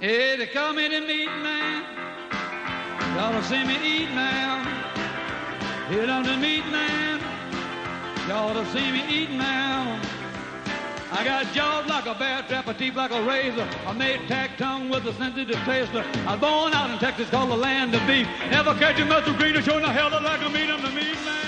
Hey, they call me the meat man. Y'all see me eat now. Here I'm the meat man. Y'all see me eat now. I got jaws like a bear trap, a teeth like a razor. I made tack tongue with a sensitive taster. I was born out in Texas, called the land of beef. Never catch a muscle greener, showing the hell like a meat. I'm the meat man.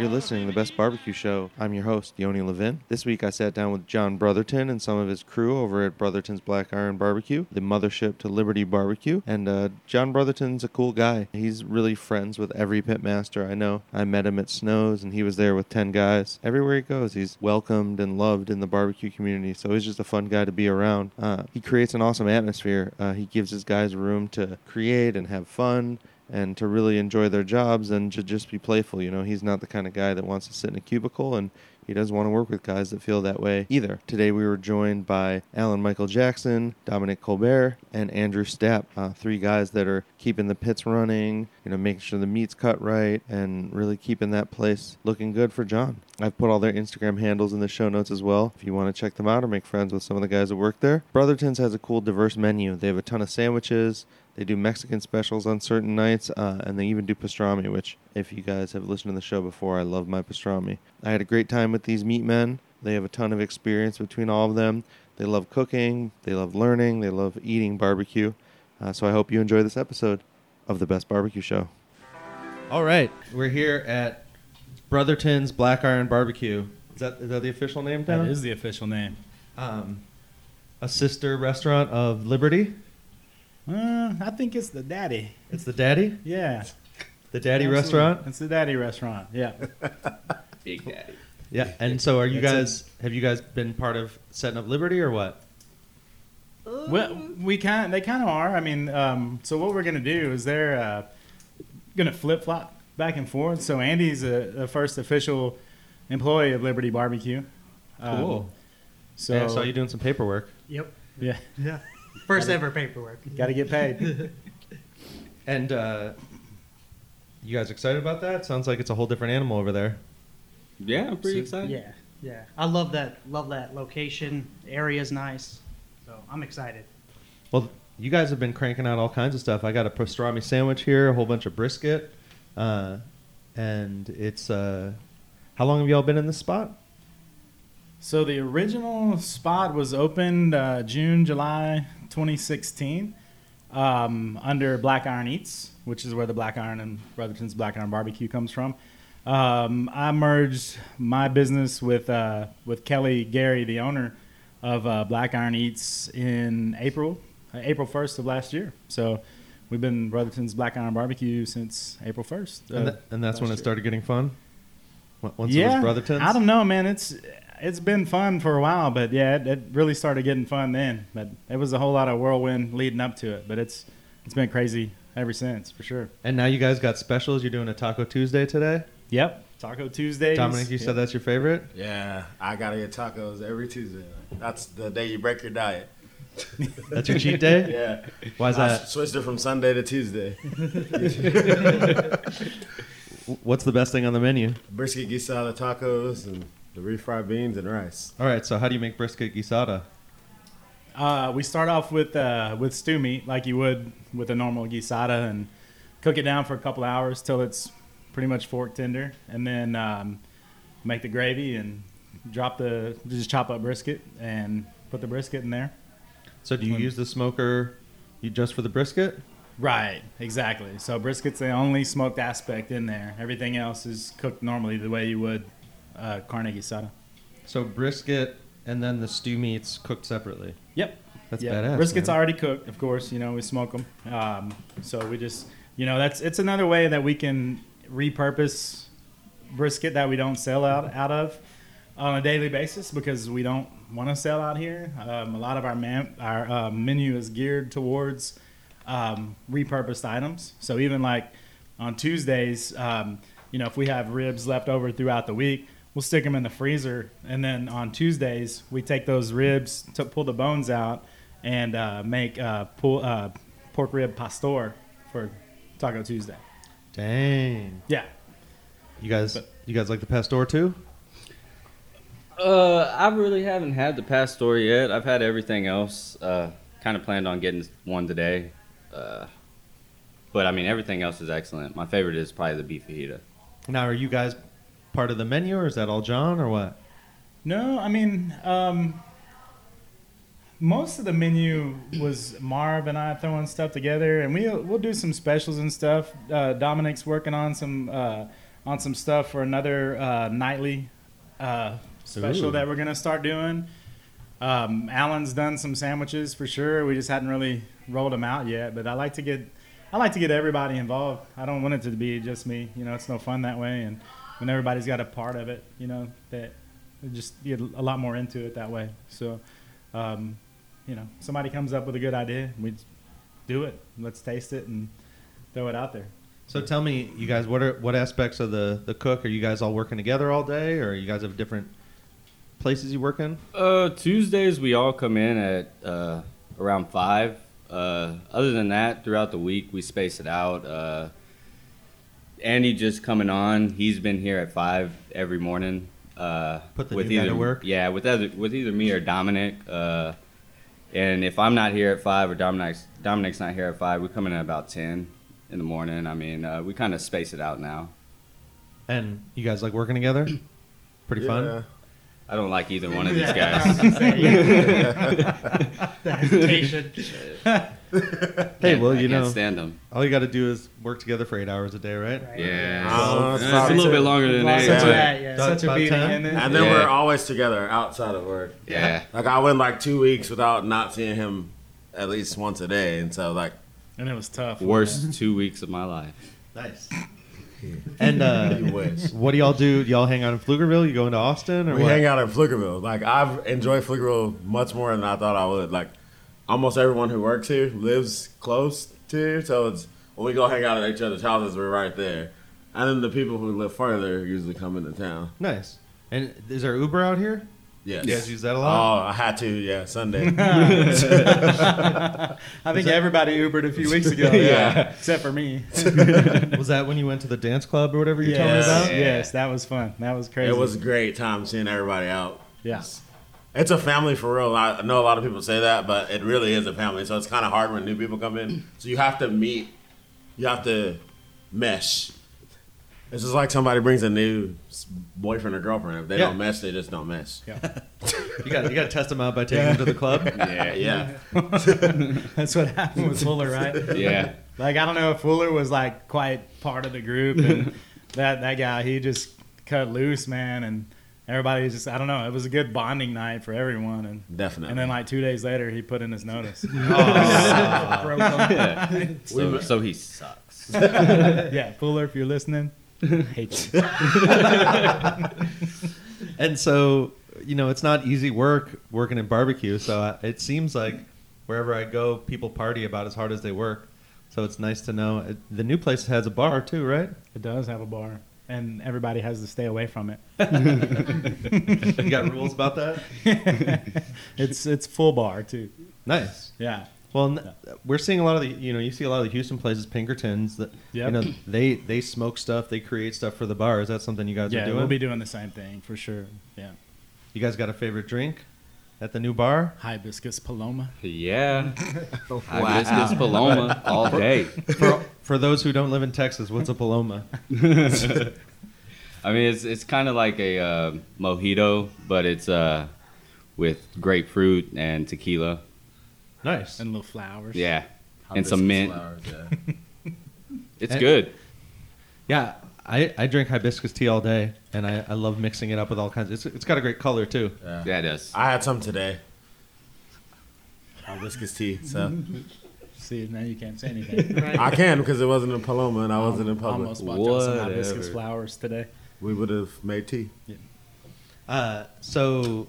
You're listening to the Best Barbecue Show. I'm your host, Yoni Levin. This week I sat down with John Brotherton and some of his crew over at Brotherton's Black Iron Barbecue, the mothership to Liberty Barbecue. And uh, John Brotherton's a cool guy. He's really friends with every pitmaster I know. I met him at Snow's and he was there with 10 guys. Everywhere he goes, he's welcomed and loved in the barbecue community. So he's just a fun guy to be around. Uh, he creates an awesome atmosphere. Uh, he gives his guys room to create and have fun and to really enjoy their jobs and to just be playful. You know, he's not the kind of guy that wants to sit in a cubicle and he doesn't want to work with guys that feel that way either. Today we were joined by Alanmykal Jackson, Dominic Colbert, and Andrew Stapp, uh, three guys that are keeping the pits running, you know, making sure the meat's cut right, and really keeping that place looking good for John. I've put all their Instagram handles in the show notes as well if you want to check them out or make friends with some of the guys that work there. Brotherton's has a cool, diverse menu. They have a ton of sandwiches. They do Mexican specials on certain nights, uh, and they even do pastrami, which, if you guys have listened to the show before, I love my pastrami. I had a great time with these meat men. They have a ton of experience between all of them. They love cooking, they love learning, they love eating barbecue. Uh, so I hope you enjoy this episode of the Best Barbecue Show. All right, we're here at Brotherton's Black Iron Barbecue. Is that is that the official name That down? is the official name. um, a sister restaurant of Liberty. Uh, I think it's the daddy. It's the Daddy, Yeah. the Daddy Absolutely. restaurant. It's the daddy restaurant. Yeah. Big Daddy. Yeah, and so are you That's guys? Have you guys been part of setting up Liberty or what? well, we kind they kind of are. I mean, um, so what we're gonna do is they're uh, gonna flip flop back and forth. So Andy's a, the first official employee of Liberty Barbecue. Um, Cool. so yeah, I saw you doing some paperwork. Yep. yeah, Yeah. First ever paperwork. got to get paid. And uh, you guys excited about that? Sounds like it's a whole different animal over there. Yeah, I'm pretty So- excited. Yeah. Yeah. I love that. Love that location. The area's nice. So I'm excited. Well, you guys have been cranking out all kinds of stuff. I got a pastrami sandwich here, a whole bunch of brisket, uh, and it's. Uh, how long have y'all been in this spot? So the original spot was opened uh, June, July 2016 um, under Black Iron Eats, which is where the Black Iron and Brotherton's Black Iron Barbecue comes from. Um, I merged my business with uh, with Kelly Gary, the owner of uh, Black Iron Eats, in April, uh, April 1st of last year. So we've been Brotherton's Black Iron Barbecue since April 1st. and, and that's when it year. started getting fun. Once yeah, it was Brotherton's. I don't know, man. It's it's been fun for a while, but yeah, it, it really started getting fun then. But it was a whole lot of whirlwind leading up to it. But it's it's been crazy ever since, for sure. And now you guys got specials. You're doing a Taco Tuesday today. Yep, Taco Tuesday. Dominic, you Yep. said that's your favorite. Yeah, I gotta get tacos every Tuesday. That's the day you break your diet. That's your cheat day. Yeah. Why is I that? switched it from Sunday to Tuesday. What's the best thing on the menu? Brisket guisada tacos and the refried beans and rice. All right, so how do you make brisket guisada? Uh, we start off with uh, with stew meat like you would with a normal guisada, and cook it down for a couple hours till it's pretty much fork tender, and then um, make the gravy and drop the just chop up brisket and put the brisket in there. So do you When- use the smoker you just for the brisket? Right, exactly. So brisket's the only smoked aspect in there. Everything else is cooked normally the way you would uh, carne guisada. So brisket and then the stew meats cooked separately. Yep. That's yeah. badass. Brisket's man. already cooked, of course. You know, we smoke them. Um, so we just, you know, that's it's another way that we can repurpose brisket that we don't sell out out of on a daily basis because we don't want to sell out here. Um, a lot of our man, our uh, menu is geared towards um, repurposed items. So even like on Tuesdays, um, you know, if we have ribs left over throughout the week, we'll stick them in the freezer, and then on Tuesdays we take those ribs to pull the bones out and uh, make uh, pull, uh, pork rib pastor for Taco Tuesday. Dang. Yeah, You guys, But- you guys like the pastor too? Uh, I really haven't had the pastor yet. I've had everything else. Uh, kind of planned on getting one today. Uh, but I mean, everything else is excellent. My favorite is probably the beef fajita. Now, are you guys part of the menu, or is that all John, or what? No, I mean, um, most of the menu was Marv and I throwing stuff together, and we we'll do some specials and stuff. Uh, Dominic's working on some uh, on some stuff for another uh, nightly uh, special Ooh. that we're gonna start doing. Um, Alan's done some sandwiches for sure. We just hadn't really rolled them out yet, but I like to get I like to get everybody involved. I don't want it to be just me. You know, it's no fun that way, and when everybody's got a part of it, you know that we just get a lot more into it that way. So, um, you know, somebody comes up with a good idea, we do it. Let's taste it and throw it out there. So tell me, you guys, what are what aspects of the the cook? Are you guys all working together all day, or you guys have different places you work in? Uh, Tuesdays we all come in at uh, around five. Uh, other than that, throughout the week we space it out. Andy just coming on. He's been here at five every morning. Uh, Put the with new guy either to work? yeah with either with either me or Dominic. Uh, and if I'm not here at five or Dominic's Dominic's not here at five, we come in at about ten in the morning. I mean, uh, we kind of space it out now. And you guys like working together? Pretty Yeah. fun. I don't like either one of these guys. The hesitation. Hey, well, I you can't know, stand them. all you got to do is work together for eight hours a day, right? Right. Yeah, Oh, it's, that's a probably little bit longer than Lots that. of Yeah. that, yeah. Done Such a about beating, 10? isn't? And then Yeah. we're always together outside of work. Yeah. Like I went like two weeks without not seeing him at least once a day, and so like And it was tough. Worst two weeks of my life. Nice. And uh, what do y'all do? Do y'all hang out in Pflugerville? You go into Austin, or We what? hang out in Pflugerville. Like I've enjoyed Pflugerville much more than I thought I would. Like almost everyone who works here lives close to here, so it's when we go hang out at each other's houses, we're right there. And then the people who live further usually come into town. Nice. And is there Uber out here? Yes. You guys use that a lot? Oh. I had to. Yeah, Sunday. I think everybody Ubered a few weeks ago. Yeah. Except for me. Was that when you went to the dance club or whatever you told me yes, about? Yeah. yes, that was fun. That was crazy. it was a great time seeing everybody out. Yeah. It's a family for real. I I know a lot of people say that, but it really is a family. So it's kind of hard when new people come in. So you have to meet, you have to mesh. It's just like somebody brings a new s- boyfriend or girlfriend. If they Yeah. don't mess, they just don't mesh. You got you got to test them out by taking them to the club. Yeah, yeah. That's what happened with Fuller, right? Yeah. Like I don't know if Fuller was like quite part of the group, and that that guy he just cut loose, man, and everybody just I don't know. It was a good bonding night for everyone, and Definitely. and then like two days later he put in his notice. Oh. Broke 'em. Yeah. So, so he sucks. yeah, Fuller, if you're listening, hate you. And so, you know, it's not easy work working in barbecue. So I, it seems like wherever I go, people party about as hard as they work. So it's nice to know. It, the new place has a bar too, right? It does have a bar, and everybody has to stay away from it. you got rules about that? it's it's full bar too. Nice. Yeah. Well, n- we're seeing a lot of the, you know, you see a lot of the Houston places, Pinkertons, that, you know, they they smoke stuff, they create stuff for the bar. Is that something you guys are Yeah, doing? we'll be doing the same thing for sure. Yeah. you guys got a favorite drink at the new bar? Hibiscus Paloma. Yeah. Hibiscus Paloma all day. For, for those who don't live in Texas, what's a Paloma? I mean, it's it's kind of like a uh, mojito, but it's uh, with grapefruit and tequila. Nice. And little flowers. Yeah. And some mint. flowers, yeah. It's And- good. Yeah, I, I drink hibiscus tea all day, and I, I love mixing it up with all kinds. It's it's got a great color too. yeah. Yeah, it does. I had some today. Hibiscus tea. So See, now you can't say anything. I can because it wasn't in Paloma and I wasn't in public. Almost bought y'all some hibiscus flowers today. We would have made tea. Yeah. Uh, so,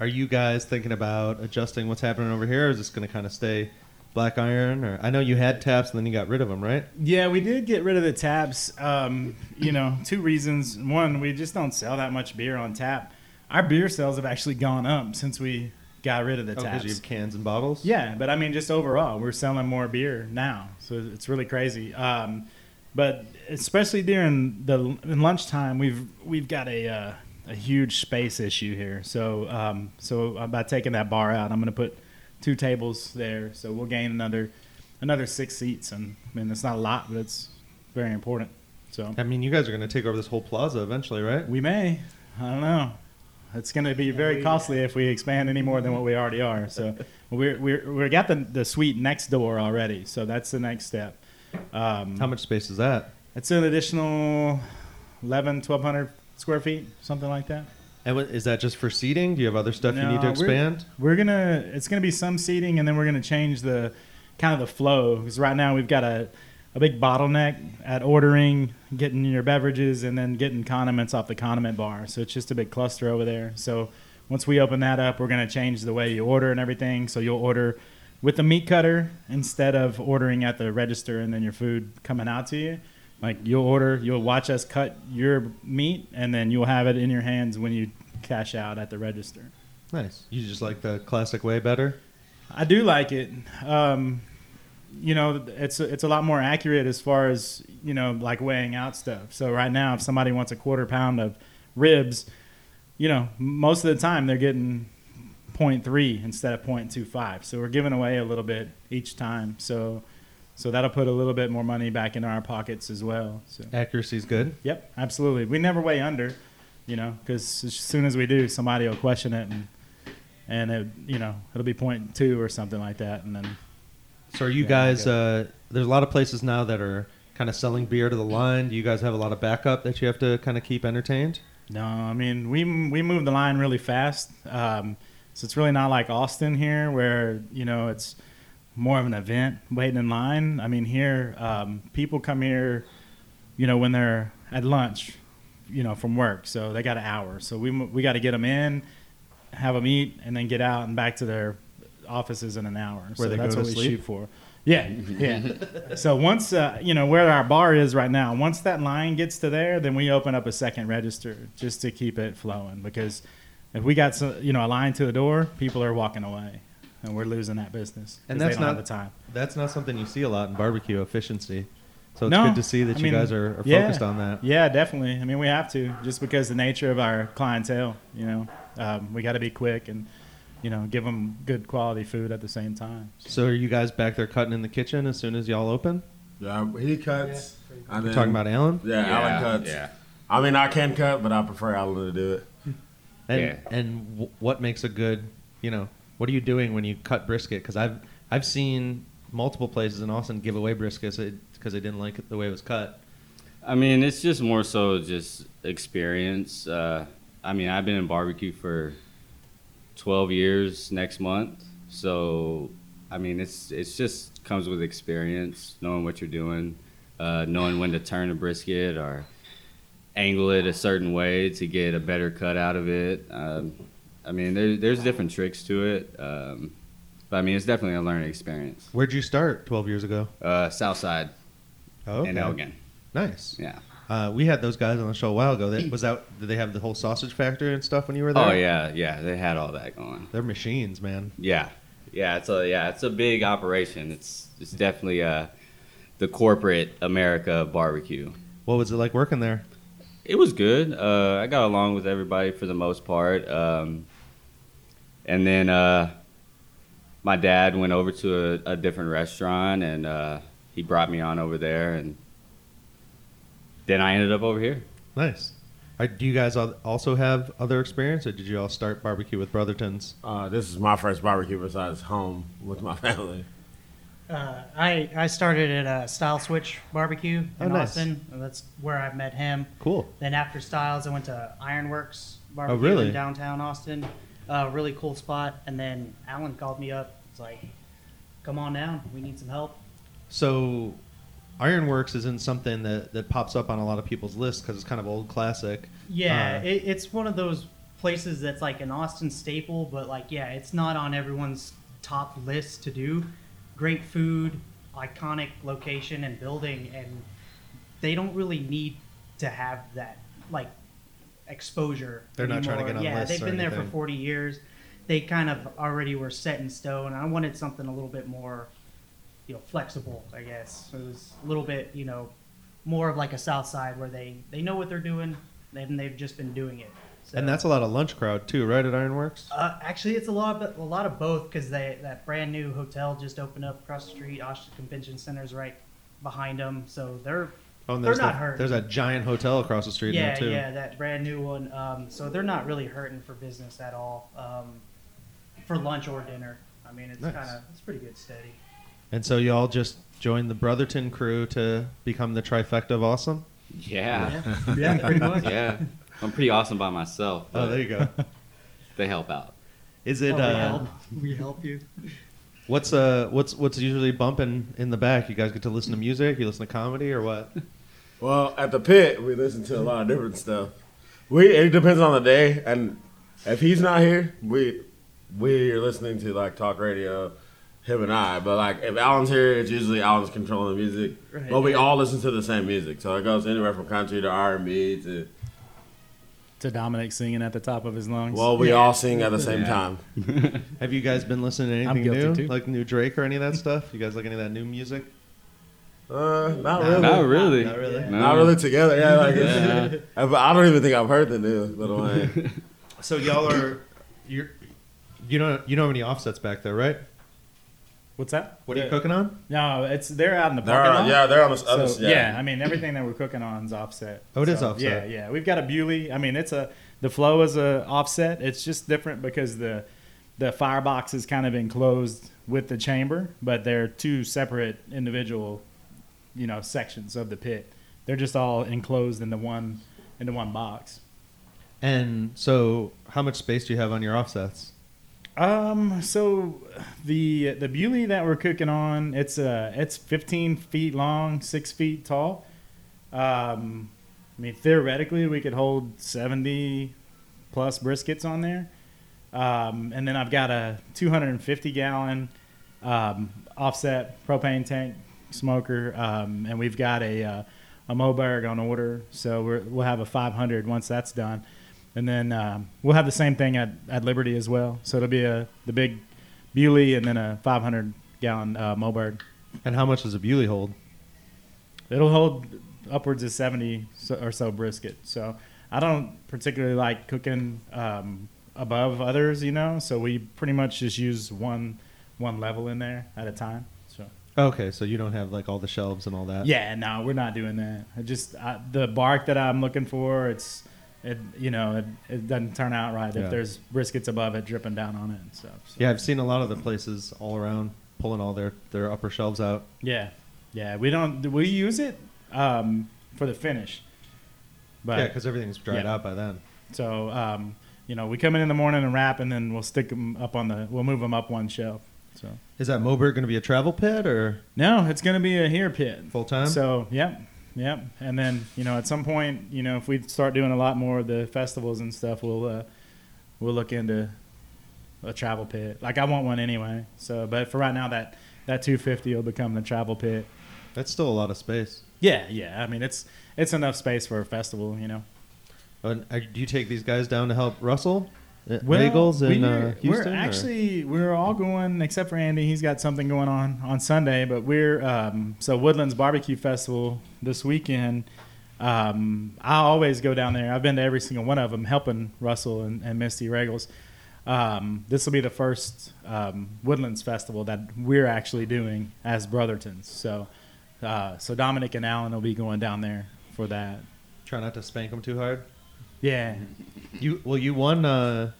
are you guys thinking about adjusting what's happening over here? Or is this going to kind of stay black iron? Or I know you had taps and then you got rid of them, right? Yeah, we did get rid of the taps. Um, you know, two reasons. One, we just don't sell that much beer on tap. Our beer sales have actually gone up since we got rid of the Oh, taps. you have cans and bottles. Yeah, but I mean, just overall, we're selling more beer now, so it's really crazy. Um, but especially during the in lunchtime, we've we've got a uh, a huge space issue here. So um, so by taking that bar out, I'm going to put two tables there, so we'll gain another another six seats, and I mean it's not a lot, but it's very important. So I mean, you guys are going to take over this whole plaza eventually, right? we may, I don't know. It's going to be very costly if we expand any more than what we already are. So we're we're we got the the suite next door already, so that's the next step. Um, How much space is that? It's an additional 11, 1,200 square feet, something like that. And what, is that just for seating? Do you have other stuff you need to we're- expand? We're gonna. It's gonna be some seating, and then we're gonna change the kind of the flow because right now we've got a a big bottleneck at ordering, getting your beverages, and then getting condiments off the condiment bar. So it's just a big cluster over there. So once we open that up, we're gonna change the way you order and everything. So you'll order with the meat cutter instead of ordering at the register and then your food coming out to you. Like you'll order, you'll watch us cut your meat, and then you'll have it in your hands when you cash out at the register. Nice. You just like the classic way better? I do like it. Um, you know, it's it's a lot more accurate as far as you know, like weighing out stuff. So right now, if somebody wants a quarter pound of ribs, you know, most of the time they're getting 0.3 instead of 0.25. So we're giving away a little bit each time. So so that'll put a little bit more money back in our pockets as well. So is good. yep, absolutely. We never weigh under, you know, because as soon as we do, somebody will question it and and it, you know it'll be two or something like that, and then So are you Yeah, guys? Uh, there's a lot of places now that are kind of selling beer to the line. Do you guys have a lot of backup that you have to kind of keep entertained? No, I mean we we move the line really fast. Um, so it's really not like Austin here, where you know it's more of an event waiting in line. I mean here, um, people come here, you know, when they're at lunch, you know, from work. So they got an hour. So we we got to get them in, have them eat, and then get out and back to their offices in an hour. so they that's go what to we sleep? shoot for. Yeah, yeah. so once uh, you know where our bar is right now, once that line gets to there, then we open up a second register just to keep it flowing. Because if we got some, you know a line to the door, people are walking away, and we're losing that business. And they that's don't have the time. That's not something you see a lot in barbecue efficiency. So it's No, good to see that I you mean, guys are, are yeah. focused on that. Yeah, definitely. I mean, we have to just because the nature of our clientele. You know, um, we got to be quick and you know give them good quality food at the same time. So are you guys back there cutting in the kitchen as soon as y'all open? Yeah, he cuts. and You're then- talking about Alan? Yeah, Alan cuts. Yeah. I mean, I can cut, but I prefer Alan to do it. And Yeah. and w- what makes a good, you know, what are you doing when you cut brisket? Because I've I've seen multiple places in Austin give away briskets because they didn't like it the way it was cut. I mean, it's just more so just experience. Uh, I mean, I've been in barbecue for 12 years next month, so I mean, it's it's just comes with experience, knowing what you're doing, uh, knowing when to turn a brisket or angle it a certain way to get a better cut out of it. Um, I mean, there, there's different tricks to it, um, but I mean, it's definitely a learning experience. Where'd you start 12 years ago? Uh, Southside Oh, and Elgin, Nice. yeah. Uh, we had those guys on the show a while ago. That was out. Did they have the whole sausage factory and stuff when you were there? Oh yeah, yeah, they had all that going. They're machines, man. Yeah, yeah, it's a yeah, it's a big operation. It's it's definitely uh, the corporate America barbecue. What was it like working there? It was good. Uh, I got along with everybody for the most part. Um, and then uh, my dad went over to a, a different restaurant, and uh, he brought me on over there, and then I ended up over here. Nice. Are, do you guys also have other experience, or did you all start barbecue with Brothertons? Uh, this is my first barbecue besides home with my family. Uh, I I started at uh, Stiles Switch Barbecue in Oh, nice. Austin. That's where I met him. Cool. Then after Stiles, I went to Ironworks Barbecue oh, really? in downtown Austin. Uh, really cool spot. And then Alan called me up. It's like, come on down. We need some help. So, Ironworks isn't something that, that pops up on a lot of people's lists because it's kind of old classic. Yeah, Uh, it, it's one of those places that's like an Austin staple, but like, yeah, it's not on everyone's top list to do. Great food, iconic location and building, and they don't really need to have that like exposure. They're not trying to get on Yeah, they've been there for 40 years. They kind of already were set in stone. I wanted something a little bit more, you know, flexible. I guess it was a little bit, you know, more of like a South Side where they they know what they're doing and they've just been doing it. So- And that's a lot of lunch crowd too, right? At Ironworks. Uh, actually, it's a lot of a lot of both because they that brand new hotel just opened up across the street. Austin Convention Center's right behind them, so they're Oh, and they're there's not the- hurting. There's a giant hotel across the street yeah, now too. yeah, that brand new one. Um, so they're not really hurting for business at all um, for lunch or dinner. I mean, it's Nice. kind of it's pretty good, steady. And so y'all just joined the Brotherton crew to become the trifecta of awesome. Yeah. yeah, pretty much. Yeah. I'm pretty awesome by myself. Oh, there you go. They help out. Is it? Oh, we uh, help. We help you. What's uh what's what's usually bumping in the back? You guys get to listen to music. You listen to comedy or what? Well, at the pit, we listen to a lot of different stuff. We it depends on the day, and if he's not here, we we are listening to like talk radio, him and I. But like if Alan's here, it's usually Alan's controlling the music. Right. But we all listen to the same music, so it goes anywhere from country to R and B to. To Dominic singing at the top of his lungs. Well, we Yeah. all sing at the same Yeah. time. Have you guys been listening to anything new, too. like new Drake or any of that stuff? You guys like any of that new music? Uh, not really. Not really. Not really. Yeah. No. Not really together. Yeah, like Yeah. it's, I don't even think I've heard the new Little Wayne. So y'all are you're you don't you don't have any offsets back there, right? What's that? What are you The- cooking on? No, it's they're out in the They're, parking lot. yeah, they're on the other So, side. yeah. I mean everything that we're cooking on is offset. Oh, it is So, offset. Yeah, yeah. We've got a Bewley. I mean, it's a the flow is a offset. It's just different because the the firebox is kind of enclosed with the chamber, but they're two separate individual, you know, sections of the pit. They're just all enclosed into one into one box. And so, how much space do you have on your offsets? Um. So the the Bewley that we're cooking on, it's uh it's 15 feet long, six feet tall. Um, I mean theoretically we could hold 70 plus briskets on there. Um, and then I've got a 250 gallon um, offset propane tank smoker, um, and we've got a uh, a Moberg on order, so we're, we'll have a 500 once that's done, and then um, we'll have the same thing at, at Liberty as well. So it'll be a the big Bewley and then a 500 gallon uh. And how much does a Bewley hold? It'll hold upwards of 70 or so brisket. So I don't particularly like cooking um, above others, you know. So we pretty much just use one one level in there at a time. So Okay, so you don't have like all the shelves and all that. yeah, no, we're not doing that. I just I, the bark that I'm looking for, it's it you know it, it doesn't turn out right Yeah. if there's briskets above it dripping down on it and stuff. So. Yeah, I've seen a lot of the places all around pulling all their their upper shelves out. Yeah, yeah. We don't. We use it um, for the finish. But yeah, because everything's dried yeah. out by then. so um, you know, we come in in the morning and wrap, and then we'll stick them up on the. We'll move them up one shelf. So Is that Moberg going to be a travel pit or no, it's going to be a here pit. full time? So yep, yep. And then you know, at some point, you know, if we start doing a lot more of the festivals and stuff, we'll uh, we'll look into a travel pit. Like I want one anyway. So, but for right now, that that 250 will become the travel pit. That's still a lot of space. Yeah, yeah. I mean, it's it's enough space for a festival, you know. And, uh, do you take these guys down to help Russell? At Roegels in we're, uh, Houston? we're or- actually we're all going except for Andy. He's got something going on on Sunday, but we're um, so Woodlands Barbecue Festival this weekend. Um, I always go down there. I've been to every single one of them, helping Russell and, and Misty Roegels. Um, this will be the first um, Woodlands Festival that we're actually doing as Brothertons. So, uh, so Dominic and Alan will be going down there for that. Try not to spank them too hard. Yeah, You well, you won. Uh,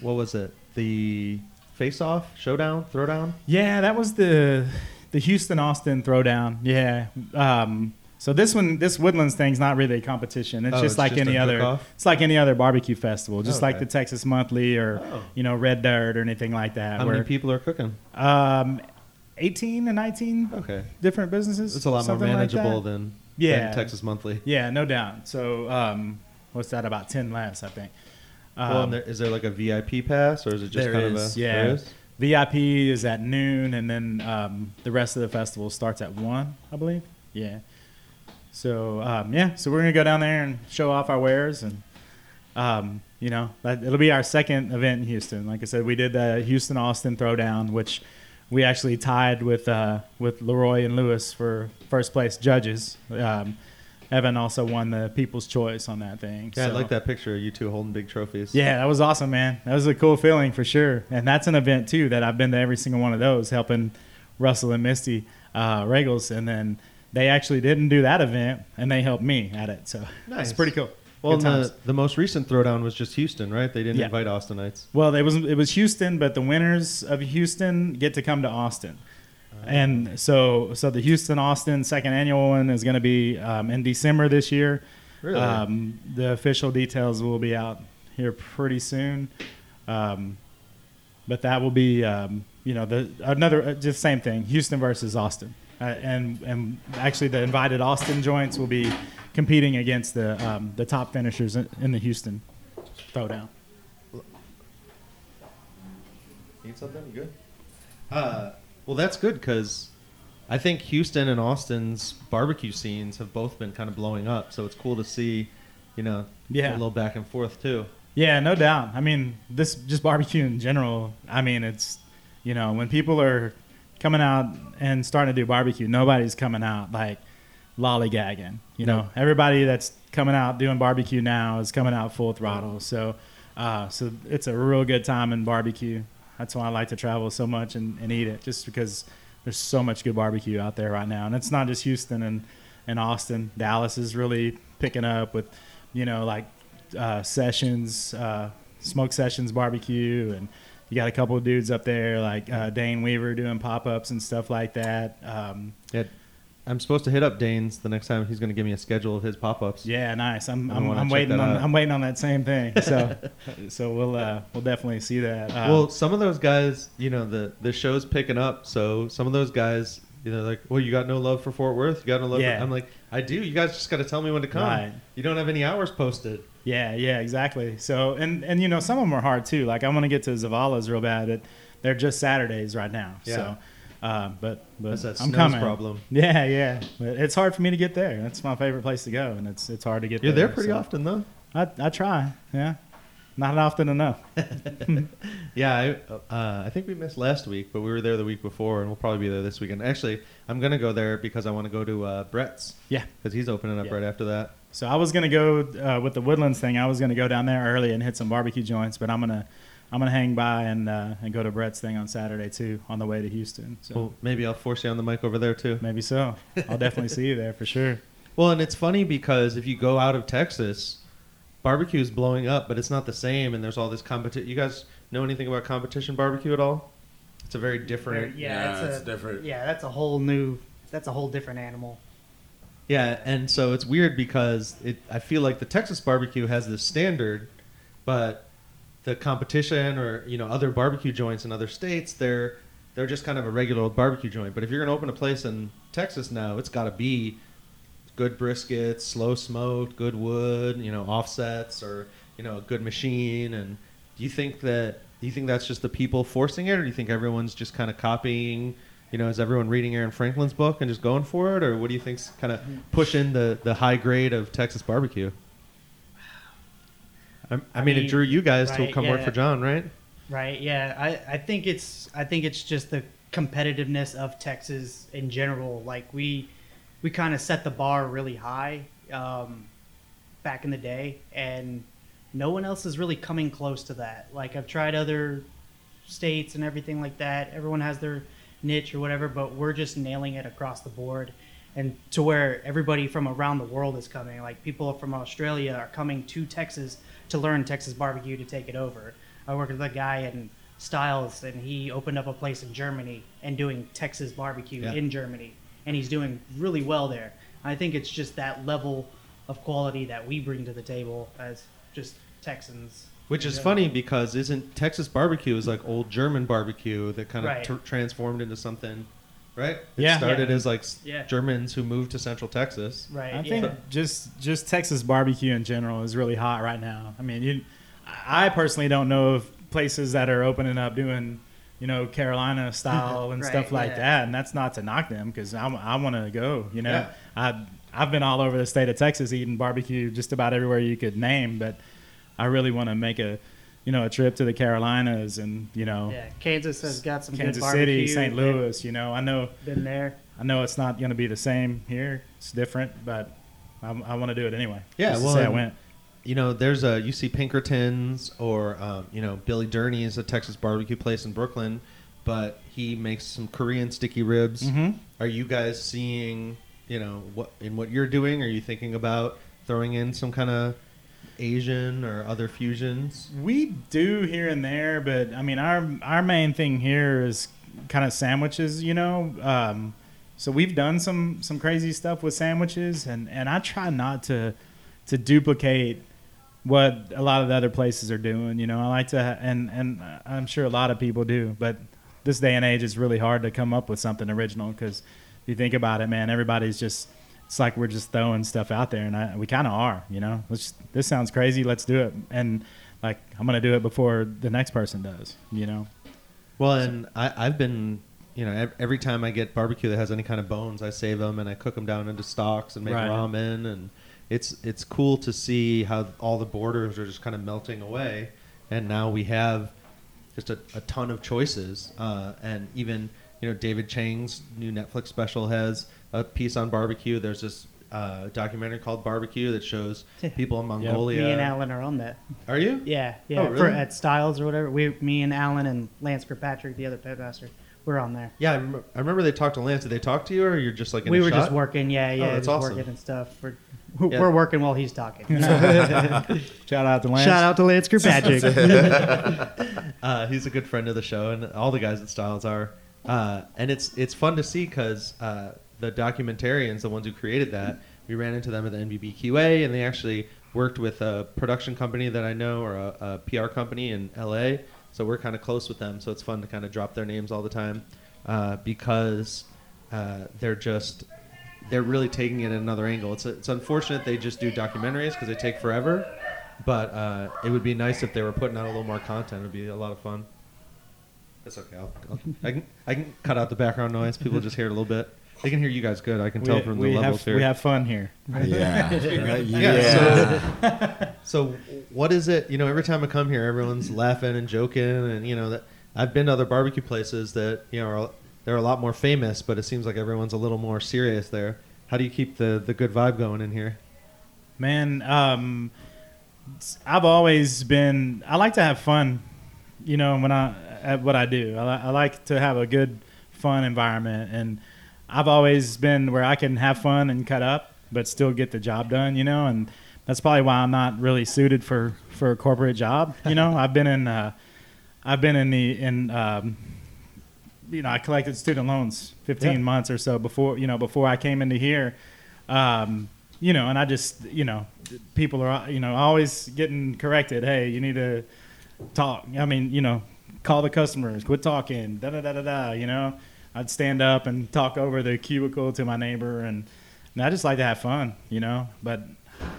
what was it? The face-off, showdown, throwdown. Yeah, that was the the Houston Austin throwdown. Yeah. Um, so this one, this Woodlands thing's not really a competition. It's Oh, just it's like just any other. cook-off? It's like any other barbecue festival, just like Okay. the Texas Monthly or Oh. you know Red Dirt or anything like that. How where, many people are cooking? Um, eighteen to nineteen Okay, different businesses. it's a lot more something like manageable than Yeah. than Texas Monthly. Yeah, no doubt. So um, what's that? About ten less, I think. Um, well, there, is there like a VIP pass, or is it just there kind is, of a? yeah. there is? VIP is at noon, and then um, the rest of the festival starts at one, I believe. Yeah. So um, yeah, so we're gonna go down there and show off our wares, and um, you know, that, it'll be our second event in Houston. Like I said, we did the Houston Austin Throwdown, which we actually tied with uh, with Leroy and Lewis for first place judges. Um, Evan also won the People's Choice on that thing. Yeah, I like that picture of you two holding big trophies. Yeah, that was awesome, man. That was a cool feeling for sure. And that's an event too that I've been to every single one of those, helping Russell and Misty uh, Roegels, and then they actually didn't do that event, and they helped me at it. So Nice. it's pretty cool. Well, the, the most recent throwdown was just Houston, right? They didn't Yeah. invite Austinites. Well, it was it was Houston, but the winners of Houston get to come to Austin. And so, so the Houston Austin second annual one is going to be um, in December this year. Really? Um, the official details will be out here pretty soon. Um, but that will be, um, you know, the another uh, just same thing. Houston versus Austin, uh, and and actually the invited Austin joints will be competing against the um, the top finishers in, in the Houston throwdown. Need something? You good? Uh, well, that's good because I think Houston and Austin's barbecue scenes have both been kind of blowing up. So it's cool to see, you know, Yeah. a little back and forth too. Yeah, no doubt. I mean, this just barbecue in general. I mean, it's you know when people are coming out and starting to do barbecue, nobody's coming out like lollygagging. You know, everybody that's coming out doing barbecue now is coming out full throttle. So, uh, so it's a real good time in barbecue. That's why I like to travel so much and, and eat it, just because there's so much good barbecue out there right now, and it's not just Houston and and Austin. Dallas is really picking up with, you know, like uh, sessions, uh, smoke sessions barbecue, and you got a couple of dudes up there like uh, Dayne Weaver doing pop ups and stuff like that. Um, Yeah, I'm supposed to hit up Dayne's the next time he's going to give me a schedule of his pop ups. yeah, nice. I'm I'm, I'm waiting on out. I'm waiting on that same thing. So so we'll uh, we'll definitely see that. Uh, well, some of those guys, you know, the the show's picking up. So some of those guys, you know, like, well, you got no love for Fort Worth. You got no love. Yeah. For, I'm like, I do. You guys just got to tell me when to come. Right. You don't have any hours posted. Yeah, yeah, exactly. So, and and you know, some of them are hard too. Like I want to get to Zavala's real bad, but they're just Saturdays right now. Yeah. So, uh, but but That's that I'm coming. problem. Yeah, yeah. But it's hard for me to get there. That's my favorite place to go, and it's it's hard to get there. You're there. there pretty so often though. I I try. Yeah, not often enough. Yeah, I, uh, I think we missed last week, but we were there the week before, and we'll probably be there this weekend. Actually, I'm gonna go there because I want to go to uh, Brett's Yeah. because he's opening up Yeah. right after that. So I was gonna go uh, with the Woodlands thing. I was gonna go down there early and hit some barbecue joints, but I'm gonna I'm gonna hang by and uh, and go to Brett's thing on Saturday too on the way to Houston. So Well, maybe I'll force you on the mic over there too. maybe so. I'll definitely see you there for sure. Well, and it's funny because if you go out of Texas, barbecue is blowing up, but it's not the same, and there's all this competition. You guys know anything about competition barbecue at all? It's a very different. Yeah, Yeah, it's, it's a, different. Yeah, that's a whole new. That's a whole different animal. Yeah, and so it's weird because it. I feel like the Texas barbecue has this standard, but the competition or you know other barbecue joints in other states, they're they're just kind of a regular old barbecue joint. But if you're gonna open a place in Texas now, it's got to be good briskets, slow smoked, good wood, you know, offsets or you know a good machine. And do you think that do you think that's just the people forcing it, or do you think everyone's just kind of copying? You know, is everyone reading Aaron Franklin's book and just going for it, or what do you think's kind of pushing the the high grade of Texas barbecue? I, I I mean, it drew you guys to right, come work for John, right? Right. Yeah. I, I think it's I think it's just the competitiveness of Texas in general. Like we we kind of set the bar really high um, back in the day, and no one else is really coming close to that. Like I've tried other states and everything like that. Everyone has their niche or whatever, but we're just nailing it across the board. And to where everybody from around the world is coming. Like people from Australia are coming to Texas to learn Texas barbecue to take it over. I worked with a guy in Stiles, and he opened up a place in Germany and doing Texas barbecue Yeah. in Germany, and he's doing really well there. I think it's just that level of quality that we bring to the table as just Texans. Which is funny because isn't Texas barbecue is like old German barbecue that kind of Right. tr- transformed into something, right? It Yeah. started Yeah. as like Yeah. Germans who moved to Central Texas. Right. I yeah. think just just Texas barbecue in general is really hot right now. I mean, you, I personally don't know of places that are opening up doing, you know, Carolina style and Right, stuff like yeah. that, and that's not to knock them because I, I want to go. You know, Yeah. I I've been all over the state of Texas eating barbecue just about everywhere you could name, but I really want to make a, you know, a trip to the Carolinas and you know. yeah, Kansas has got some Kansas good. City, St. Louis, you know, I know Been there. I know it's not going to be the same here. It's different, but I, I want to do it anyway. Yeah, Just to well, say I went. You know, there's a you see Pinkertons or um, you know Billy Durney is a Texas barbecue place in Brooklyn, but he makes some Korean sticky ribs. Mhm. Are you guys seeing you know what in what you're doing? Are you thinking about throwing in some kind of Asian or other fusions? We do here and there, but I mean, our our main thing here is kind of sandwiches, you know. Um, so we've done some some crazy stuff with sandwiches, and and I try not to to duplicate what a lot of the other places are doing. You know, I like to, and and I'm sure a lot of people do, but this day and age, it's really hard to come up with something original because you think about it, man, everybody's just. It's like we're just throwing stuff out there, and I, we kind of are, you know. Let's, this sounds crazy. Let's do it, and like I'm gonna do it before the next person does, you know. Well, and I, I've been, you know, every time I get barbecue that has any kind of bones, I save them and I cook them down into stocks and make Right. ramen, and it's it's cool to see how all the borders are just kind of melting away, and now we have just a, a ton of choices, uh, and even you know David Chang's new Netflix special has a piece on barbecue. There's this uh, documentary called Barbecue that shows people in Mongolia. Me and Alan are on that. Are you? Yeah, yeah. Oh, For, at Stiles or whatever. We, me and Alan and Lance Kirkpatrick, the other pitmaster, we're on there. Yeah, I remember, I remember they talked to Lance. Did they talk to you, or you're just like in we a were shot? just working. Yeah, yeah. Oh, that's just awesome. working and stuff. We're, we're Yeah. working while he's talking. Shout out to Lance. Shout out to Lance Kirkpatrick. Uh, he's a good friend of the show, and all the guys at Stiles are. Uh, and it's it's fun to see because uh, the documentarians, the ones who created that, we ran into them at the NBBQA, and they actually worked with a production company that I know or a, a PR company in LA. So we're kind of close with them. So it's fun to kind of drop their names all the time uh, because uh, they're just they're really taking it at another angle. It's it's unfortunate they just do documentaries because they take forever. But uh, it would be nice if they were putting out a little more content. It would be a lot of fun. That's okay. I'll, I'll, I can I can cut out the background noise. People just hear it a little bit. They can hear you guys good. I can tell we, from we the levels have, here. we have fun here. Yeah. Yeah, So what is it? You know, every time I come here, everyone's laughing and joking, and you know that I've been to other barbecue places that you know are they're a lot more famous, but it seems like everyone's a little more serious there. How do you keep the the good vibe going in here? Man, um, s- I've always been. I like to have fun. You know, when I at what I do, I, I like to have a good, fun environment, and I've always been where I can have fun and cut up, but still get the job done. You know, and that's probably why I'm not really suited for for a corporate job. You know, I've been in. Uh, I've been in the in. Um, you know, I collected student loans 15 Yeah. months or so before, you know, before I came into here. Um, you know, and I just, you know, people are, you know, always getting corrected. Hey, you need to talk. I mean, you know, call the customers, quit talking, da da da da da. You know, I'd stand up and talk over the cubicle to my neighbor, and, and I just like to have fun, you know. But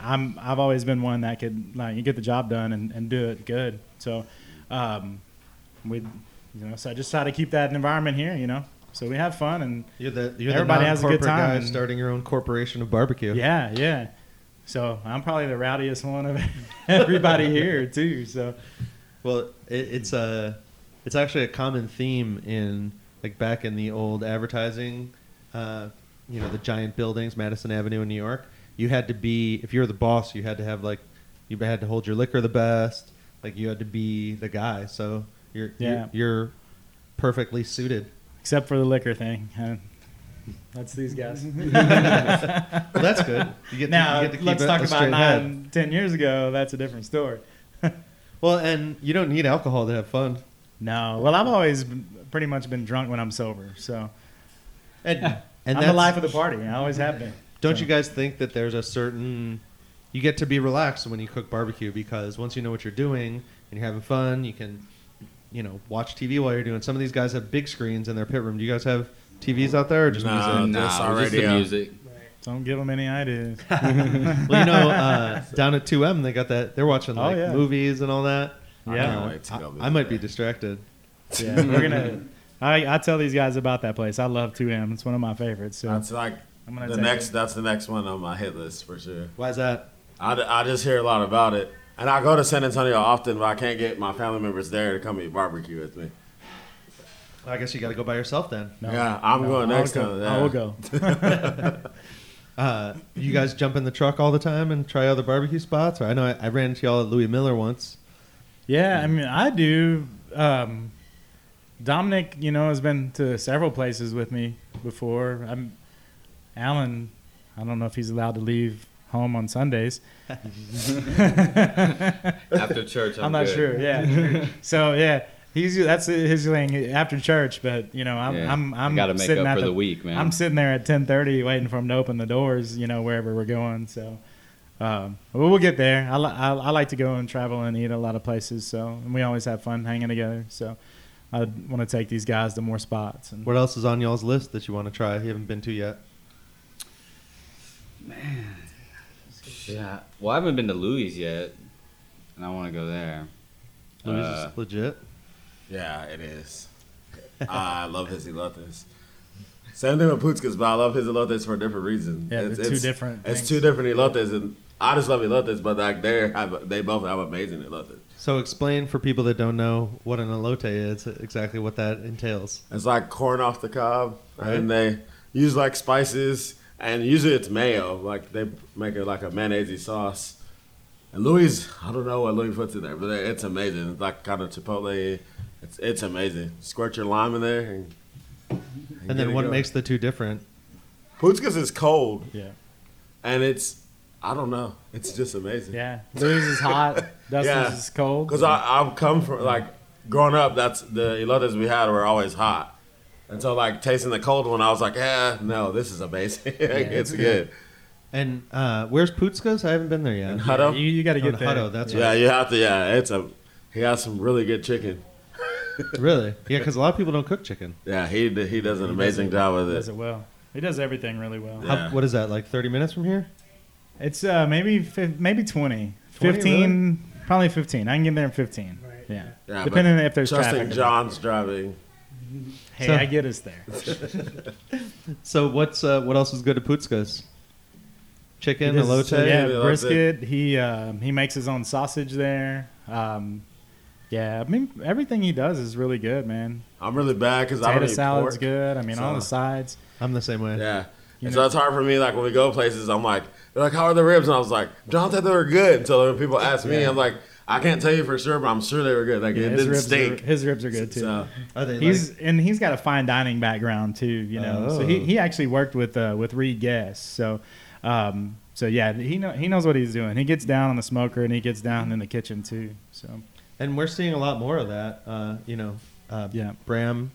I'm, I've always been one that could, like, you get the job done and, and do it good. So, um, we, you know, so I just try to keep that environment here, you know. So we have fun and You're the you're Everybody the has a good time guy and- starting your own corporation of barbecue. yeah, yeah. So I'm probably the rowdiest one of everybody here too. So Well, it, it's a, it's actually a common theme in like back in the old advertising, uh, you know, the giant buildings, Madison Avenue in New York. You had to be, if you were the boss, you had to have like, you had to hold your liquor the best. Like you had to be the guy. So you're Yeah. you're, you're perfectly suited. except for the liquor thing, uh, that's these guys. Well, that's good. You get to, now you get to keep let's talk a about straight head. nine, ten years ago. That's a different story. Well, and you don't need alcohol to have fun. No, well, I've always been, pretty much been drunk when I'm sober. So And, and I'm the life of the party. I always have been. Don't So- you guys think that there's a certain you get to be relaxed when you cook barbecue because once you know what you're doing and you're having fun, you can you know watch TV while you're doing. Some of these guys have big screens in their pit room. Do you guys have TVs out there or just No. music? Nah, just it our was just the radio. music. Don't give them any ideas. well, you know, uh, down at 2M they got that. They're watching Oh, yeah. movies and all that. I Yeah. can't wait to go I, I might be distracted. Yeah, we're gonna. I, I tell these guys about that place. I love 2M. It's one of my favorites. So That's like I'm gonna the take next. it. That's the next one on my hit list for sure. Why is that? I, I just hear a lot about it, and I go to San Antonio often, but I can't get my family members there to come eat barbecue with me. I guess you got to go by yourself then. No, Yeah, I'm going I'll next go. time, I will go. Uh, you guys jump in the truck all the time and try other barbecue spots? Or I know I, I ran into y'all at Louie Mueller once. Yeah, I mean, I do. Um, Dominic, you know, has been to several places with me before. I'm Alan. I don't know if he's allowed to leave home on Sundays. After church, I'm, I'm not good. sure. Yeah. so yeah, he's that's his thing after church. But you know, I'm Yeah. I'm I'm got to make sitting up for the, week, man. I'm sitting there at 10:30 waiting for him to open the doors. You know, wherever we're going. So. Um, well, we'll get there. I, I, I like to go and travel and eat a lot of places. So, and we always have fun hanging together. So, I want to take these guys to more spots. And What else is on y'all's list that you want to try you haven't been to yet? Man, yeah. Well, I haven't been to Louis yet, and I want to go there. Louis Uh, is legit. Yeah, it is. I love his elotes. Same thing with Putzkas, but I love his elotes for a different reason. Yeah, it's, they're two different It's things. two different elotes, and I just love elotes, but like they have, they both have amazing elotes. So explain for people that don't know what an elote is, exactly what that entails. It's like corn off the cob, Right. and they use like spices, and usually it's mayo. Like they make it like a mayonnaise sauce. And Louis, I don't know what Louis puts in there, but it's amazing. It's like kind of chipotle. It's it's amazing. Squirt your lime in there, and, And get then what going. makes the two different? Putzkas is cold, yeah, and it's I don't know. It's just amazing. yeah. Louis is hot. Dustin's Yeah. is cold. Because I've come from like growing up. That's the elotes we had were always hot, and so like tasting the cold one, I was like, yeah, no, this is amazing. it's it's good. And uh, where's Putzka's? I haven't been there yet. And Yeah, Hutto? you, you got to Oh, get in there. Hutto, that's Yeah, right. you have to. Yeah, it's a. He has some really good chicken. Really? Yeah, because a lot of people don't cook chicken. Yeah, he he does an He amazing does it- job with it. Does it. it well. He does everything really well. Yeah. How, what is that? Like 30 minutes from here? It's uh, maybe fif- maybe 20. 20, 15, probably 15. I can get there in 15. Right. Yeah. Yeah, Depending but if there's trusting traffic. John's driving. Hey, So- I get us there. So what's uh, what else is good at Putzka's? Chicken, He does- elote. so, yeah, He loves brisket. He uh, he makes his own sausage there. Um, yeah, I mean everything he does is really good, man. I'm really bad because I don't Potato eat salad's pork. good. I mean, all the So- sides. I'm the same way. Yeah. You And know- so it's hard for me, like when we go places, I'm like, they're like, how are the ribs? And I was like, John said they were good. So when people ask me, Yeah. I'm like, I can't tell you for sure, but I'm sure they were good. Like Yeah, it his didn't ribs stink. Are, his ribs are good too. So, Are they He's like, and he's got a fine dining background too, you know. So he, Oh. he actually worked with uh, with Reed Guest. So um, so yeah, he know he knows what he's doing. He gets down on the smoker and he gets down in the kitchen too. So and we're seeing a lot more of that. Uh, you know, uh, Yeah. Bram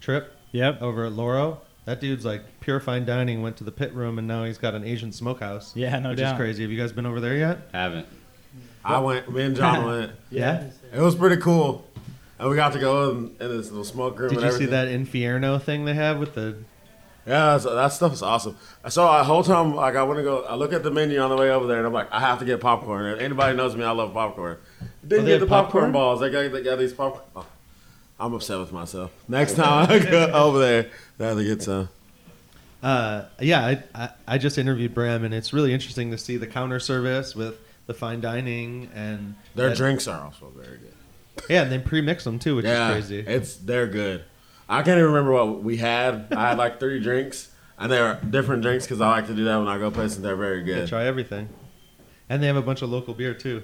Tripp yep, over at Loro. That dude's like pure fine dining. Went to the pit room and now he's got an Asian smokehouse. yeah, no which doubt. is crazy. Have you guys been over there yet? Haven't. I went, me and John went. Yeah. It was pretty cool. And we got to go in, in this little smoke room Did and you see that Infierno thing they have with the? Yeah, so that stuff is awesome. So the whole time, like, I want to go, I look at the menu on the way over there, and I'm like, I have to get popcorn. And anybody knows me, I love popcorn. Didn't Oh, they get the popcorn, popcorn? balls. They got, they got these popcorn. Oh, I'm upset with myself. Next time I go over there, I have to get some. Uh, yeah, I, I I just interviewed Bram and it's really interesting to see the counter service with the fine dining and Their that- drinks are also very good. Yeah, and they pre-mix them too, which yeah, is crazy. it's they're good. I can't even remember what we had. I had like three drinks, and they are different drinks because I like to do that when I go places. They're very They good. try everything, and they have a bunch of local beer too.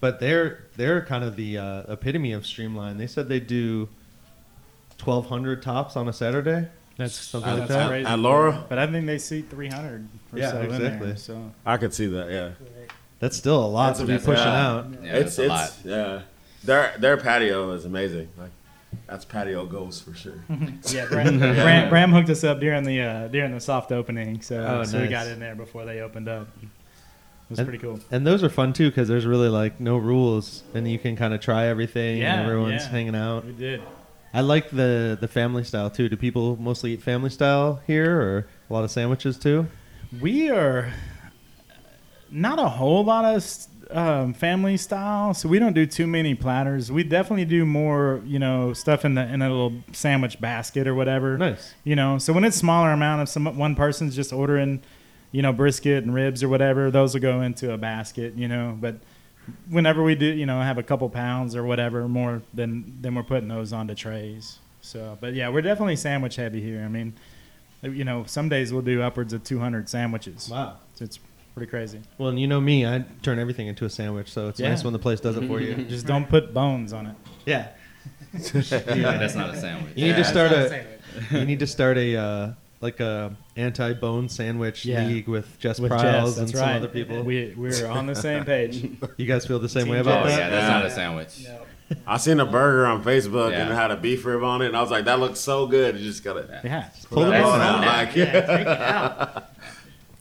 But they're they're kind of the uh, epitome of streamline. They said they do twelve hundred tops on a Saturday. That's Something At, like that. crazy. at Loro, But I think they see 300 or Yeah, so in exactly. there. So I could see that. Yeah. That's still a lot That's to a- be pushing a- out. Yeah, it's that's a it's lot. yeah. Their their patio is amazing. Like that's patio goals for sure. yeah, Bram, Bram, Bram hooked us up during the uh, during the soft opening, so Oh, so we got in there before they opened up. It was And- pretty cool. And those are fun too because there's really like no rules, and you can kind of try everything. Yeah, and everyone's yeah. hanging out. We did. I like the the family style too. Do people mostly eat family style here, or a lot of sandwiches too? We are not a whole lot of um, family style, so we don't do too many platters. We definitely do more, you know, stuff in the in a little sandwich basket or whatever. Nice. You know, so when it's smaller amount of some one person's just ordering, you know, brisket and ribs or whatever, those will go into a basket. You know, but whenever we do, you know, have a couple pounds or whatever more, then then we're putting those onto trays. So, but yeah, we're definitely sandwich heavy here. I mean, you know, some days we'll do upwards of 200 sandwiches. Wow. So it's pretty crazy. Well, and you know me, I turn everything into a sandwich, so it's Yeah. nice when the place does it for you. Just don't put bones on it. yeah. yeah. That's not a sandwich. You need Yeah, to start Not a. you need to start a uh, like a anti-bone sandwich Yeah. league with Jess With Pryles Jess, and that's some right. other people. We we're on the same page. you guys feel the same Team way about Oh Jess. that? yeah, that's Yeah. not a sandwich. I seen a burger on Facebook and it Yeah. had a beef rib on it, and I was like, that looks so good. You just gotta Yeah. Pull the put that bone on out. out. Like, Yeah, take it out.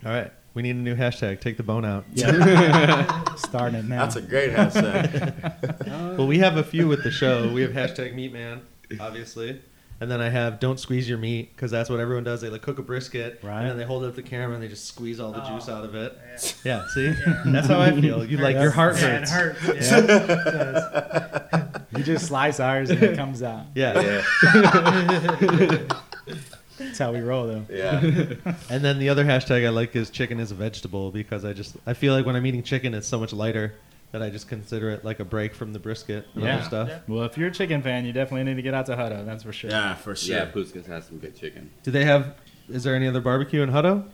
All right, we need a new hashtag. Take the bone out. Yeah. Starting it now. that's a great hashtag. Well, we have a few with the show. We have hashtag Meat Man, obviously, and then I have Don't Squeeze Your Meat because that's what everyone does. They like cook a brisket, Right. and then they hold it up to the camera and they just squeeze all the oh, juice Oh, out of it. yeah. Yeah, see, that's how I feel. You like your heart Yeah, it hurts. hurts. Yeah, it you just slice ours and it comes out. Yeah. yeah, That's how we roll, though. yeah. And then the other hashtag I like is chicken is a vegetable because I just I feel like when I'm eating chicken it's so much lighter that I just consider it like a break from the brisket and Yeah. other stuff. Yeah. Well, if you're a chicken fan, you definitely need to get out to Hutto. That's for sure. Yeah, for sure. Yeah, Puskas has some good chicken. Do they have? Is there any other barbecue in Hutto?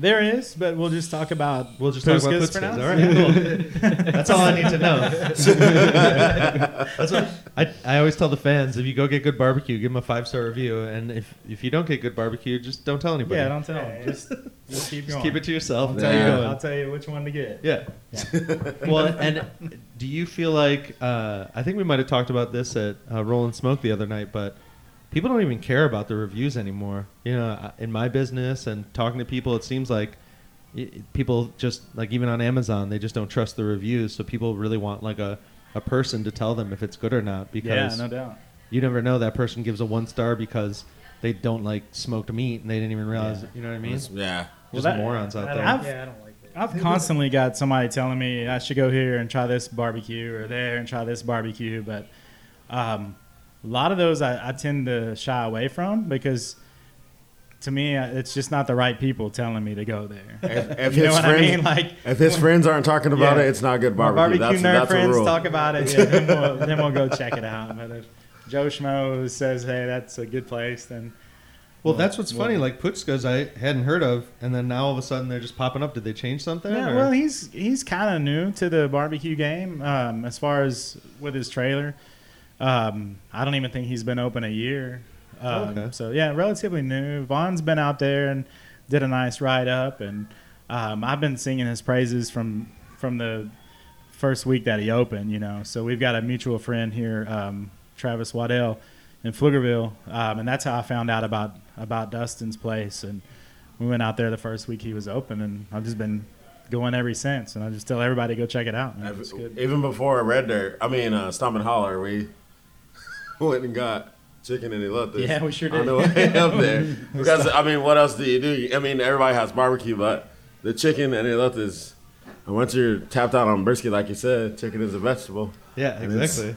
There is, but we'll just talk about We'll just talk about Puskas for Putzkas. now. All right, cool. That's all I need to know. That's what I, I always tell the fans: if you go get good barbecue, give them a five star review, and if if you don't get good barbecue, just don't tell anybody. Yeah, don't tell them. Just, just keep just keep it to yourself. I'll tell, keep you. I'll tell you which one to get. Yeah. well, and do you feel like uh, I think we might have talked about this at uh, Roll and Smoke the other night, but people don't even care about the reviews anymore. You know, uh, in my business and talking to people, it seems like i people just like even on Amazon, they just don't trust the reviews. So people really want like a a person to tell them if it's good or not Yeah, because no doubt. you never know that person gives a one star because they don't like smoked meat and they didn't even realize. Yeah. You know what I mean? Yeah. Just that- morons out I there. I've- yeah, I don't like it. I've constantly got somebody telling me I should go here and try this barbecue or there and try this barbecue, but um, a lot of those I, I tend to shy away from because to me uh, it's just not the right people telling me to go there. If, if you know his what friends, I mean? Like if his friends aren't talking about Yeah. it, it's not good barbecue. barbecue that's nerd that's a friends rule. talk about it, yeah, then, we'll, then we'll go check it out. But if Joe Schmo says, "Hey, that's a good place," then Well, Well, that's what's well- funny. Like Putzkas, I hadn't heard of, and then now all of a sudden they're just popping up. Did they change something? Yeah, or- well, he's he's kind of new to the barbecue game um, as far as with his trailer. Um, I don't even think he's been open a year. Um, Okay. So yeah, relatively new. Vaughn's been out there and did a nice write up, and um, I've been singing his praises from from the first week that he opened. You know, so we've got a mutual friend here, um, Travis Waddell, in Pflugerville, um, and that's how I found out about about Dustin's place. And we went out there the first week he was open, and I've just been going every since. And I just tell everybody go check it out. man. It's good. Even before Red Dirt, I mean, uh, Stomp and Holler, we went and got chicken and elotes. Yeah, we sure did. On the way up there. Because, I mean, what else do you do? I mean, everybody has barbecue, but the chicken and elotes, and once you're tapped out on brisket, like you said, chicken is a vegetable. yeah, and exactly.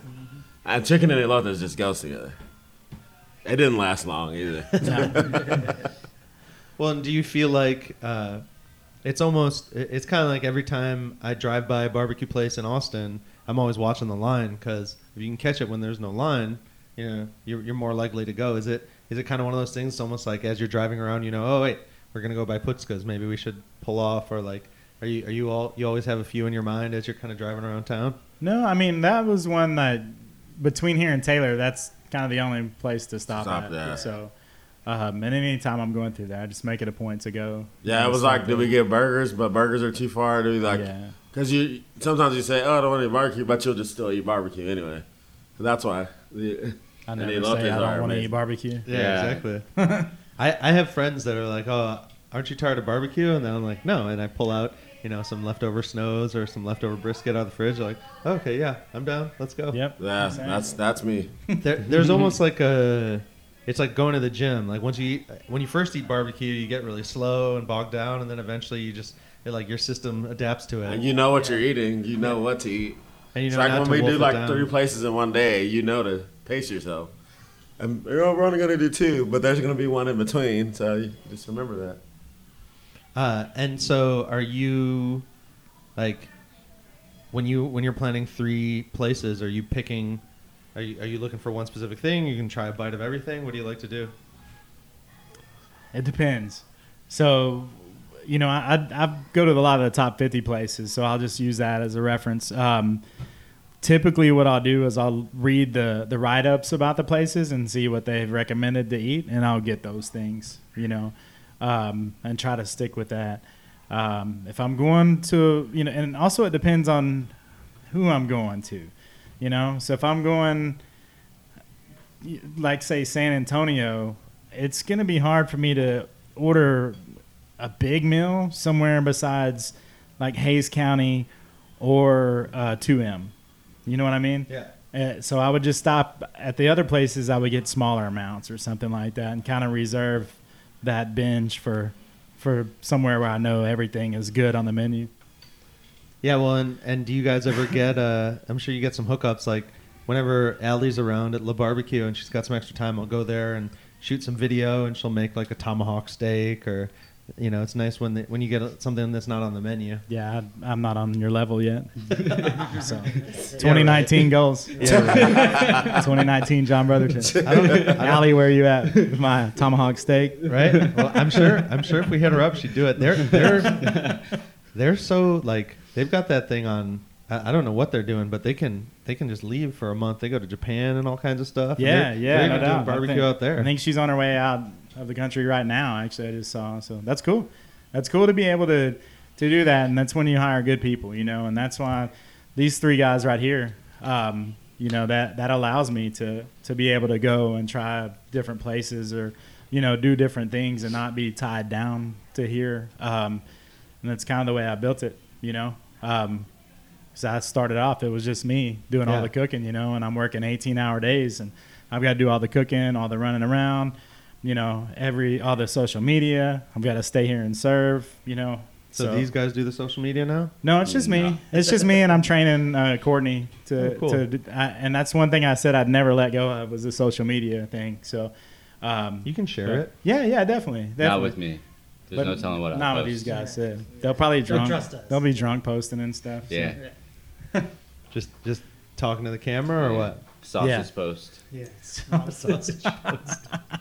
And chicken and elotes just goes together. It didn't last long either. Well, and do you feel like uh, it's almost? It's kind of like every time I drive by a barbecue place in Austin, I'm always watching the line because if you can catch it when there's no line, you know, you're, you're more likely to go. Is it? Is it kind of one of those things? Almost like as you're driving around, you know, oh wait, we're gonna go by Putzkas. Maybe we should pull off, or like, are you are you all you always have a few in your mind as you're kind of driving around town? No, I mean that was one that between here and Taylor, that's kind of the only place to stop, Stop at. there. So, um, and anytime I'm going through there, I just make it a point to go. Yeah, it was like, do we get burgers? But burgers are too far. Do we like? yeah. Because you sometimes you say, "Oh, I don't want to eat barbecue," but you'll just still eat barbecue anyway. So that's why. The, I and never the say elotes I don't want to eat barbecue. Yeah. exactly. I, I have friends that are like, oh, aren't you tired of barbecue? And then I'm like, no. And I pull out, you know, some leftover snows or some leftover brisket out of the fridge. Like, okay, yeah, I'm down. Let's go. Yep. Yeah, Same. that's that's me. There, there's almost like a, it's like going to the gym. Like once you eat, when you first eat barbecue, you get really slow and bogged down, and then eventually you just, it, like your system adapts to it. And you know what you're eating. You know what to eat. And you it's like when we do like down. three places in one day. You know to pace yourself. And you know, we're only gonna do two, but there's gonna be one in between. So just remember that. Uh, and so, are you like when you when you're planning three places? Are you picking? Are you are you looking for one specific thing? You can try a bite of everything. What do you like to do? it depends. So, you know, I, I go to a lot of the top 50 places, so I'll just use that as a reference. Um, typically, what I'll do is I'll read the the write ups about the places and see what they've recommended to eat, and I'll get those things, you know, um, and try to stick with that. Um, if I'm going to, you know, and also it depends on who I'm going to, you know. So if I'm going, like say San Antonio, it's gonna be hard for me to order a big meal somewhere besides like Hays County or uh, 2M. You know what I mean? Yeah. Uh, so I would just stop at the other places. I would get smaller amounts or something like that, and kind of reserve that binge for for somewhere where I know everything is good on the menu. Yeah, well, and, and do you guys ever get? Uh, I'm sure you get some hookups. Like whenever Allie's around at La Barbecue and she's got some extra time, I'll go there and shoot some video, and she'll make like a tomahawk steak, or you know, it's nice when they, when you get something that's not on the menu. Yeah, I, I'm not on your level yet. so 2019 goals. Yeah, 2019 John Brotherton. I don't, I don't Allie, where are you at with my tomahawk steak? right? Well, I'm sure. I'm sure if we hit her up, she'd do it. They're they're they're so like they've got that thing on. I, I don't know what they're doing, but they can they can just leave for a month. They go to Japan and all kinds of stuff. and Yeah, they're- yeah, they're no doing doubt. Barbecue think- out there. I think she's on her way out of the country right now. Actually, I just saw. So that's cool. That's cool to be able to to do that, and that's when you hire good people, you know. And that's why these three guys right here, um, you know, that that allows me to to be able to go and try different places or you know do different things and not be tied down to here. Um, and that's kind of the way I built it, you know. Um, so I started off, it was just me doing Yeah. all the cooking, you know, and I'm working 18 hour days and I've got to do all the cooking, all the running around, you know, every, all the social media. I've got to stay here and serve, you know. so, these guys do the social media now. no, it's just No. me. It's just me, and I'm training uh, Courtney to. Oh, cool. to I, and that's one thing I said I'd never let go of was the social media thing. So, um, You can share but- it. Yeah, yeah, definitely. definitely. Not with me. There's But no telling what I Not what post. these guys said. They'll probably They'll drunk. trust us. They'll be drunk posting and stuff. so. Yeah. Just just talking to the camera or Yeah. what? Sausage post. Yeah. Sausage post. Yes.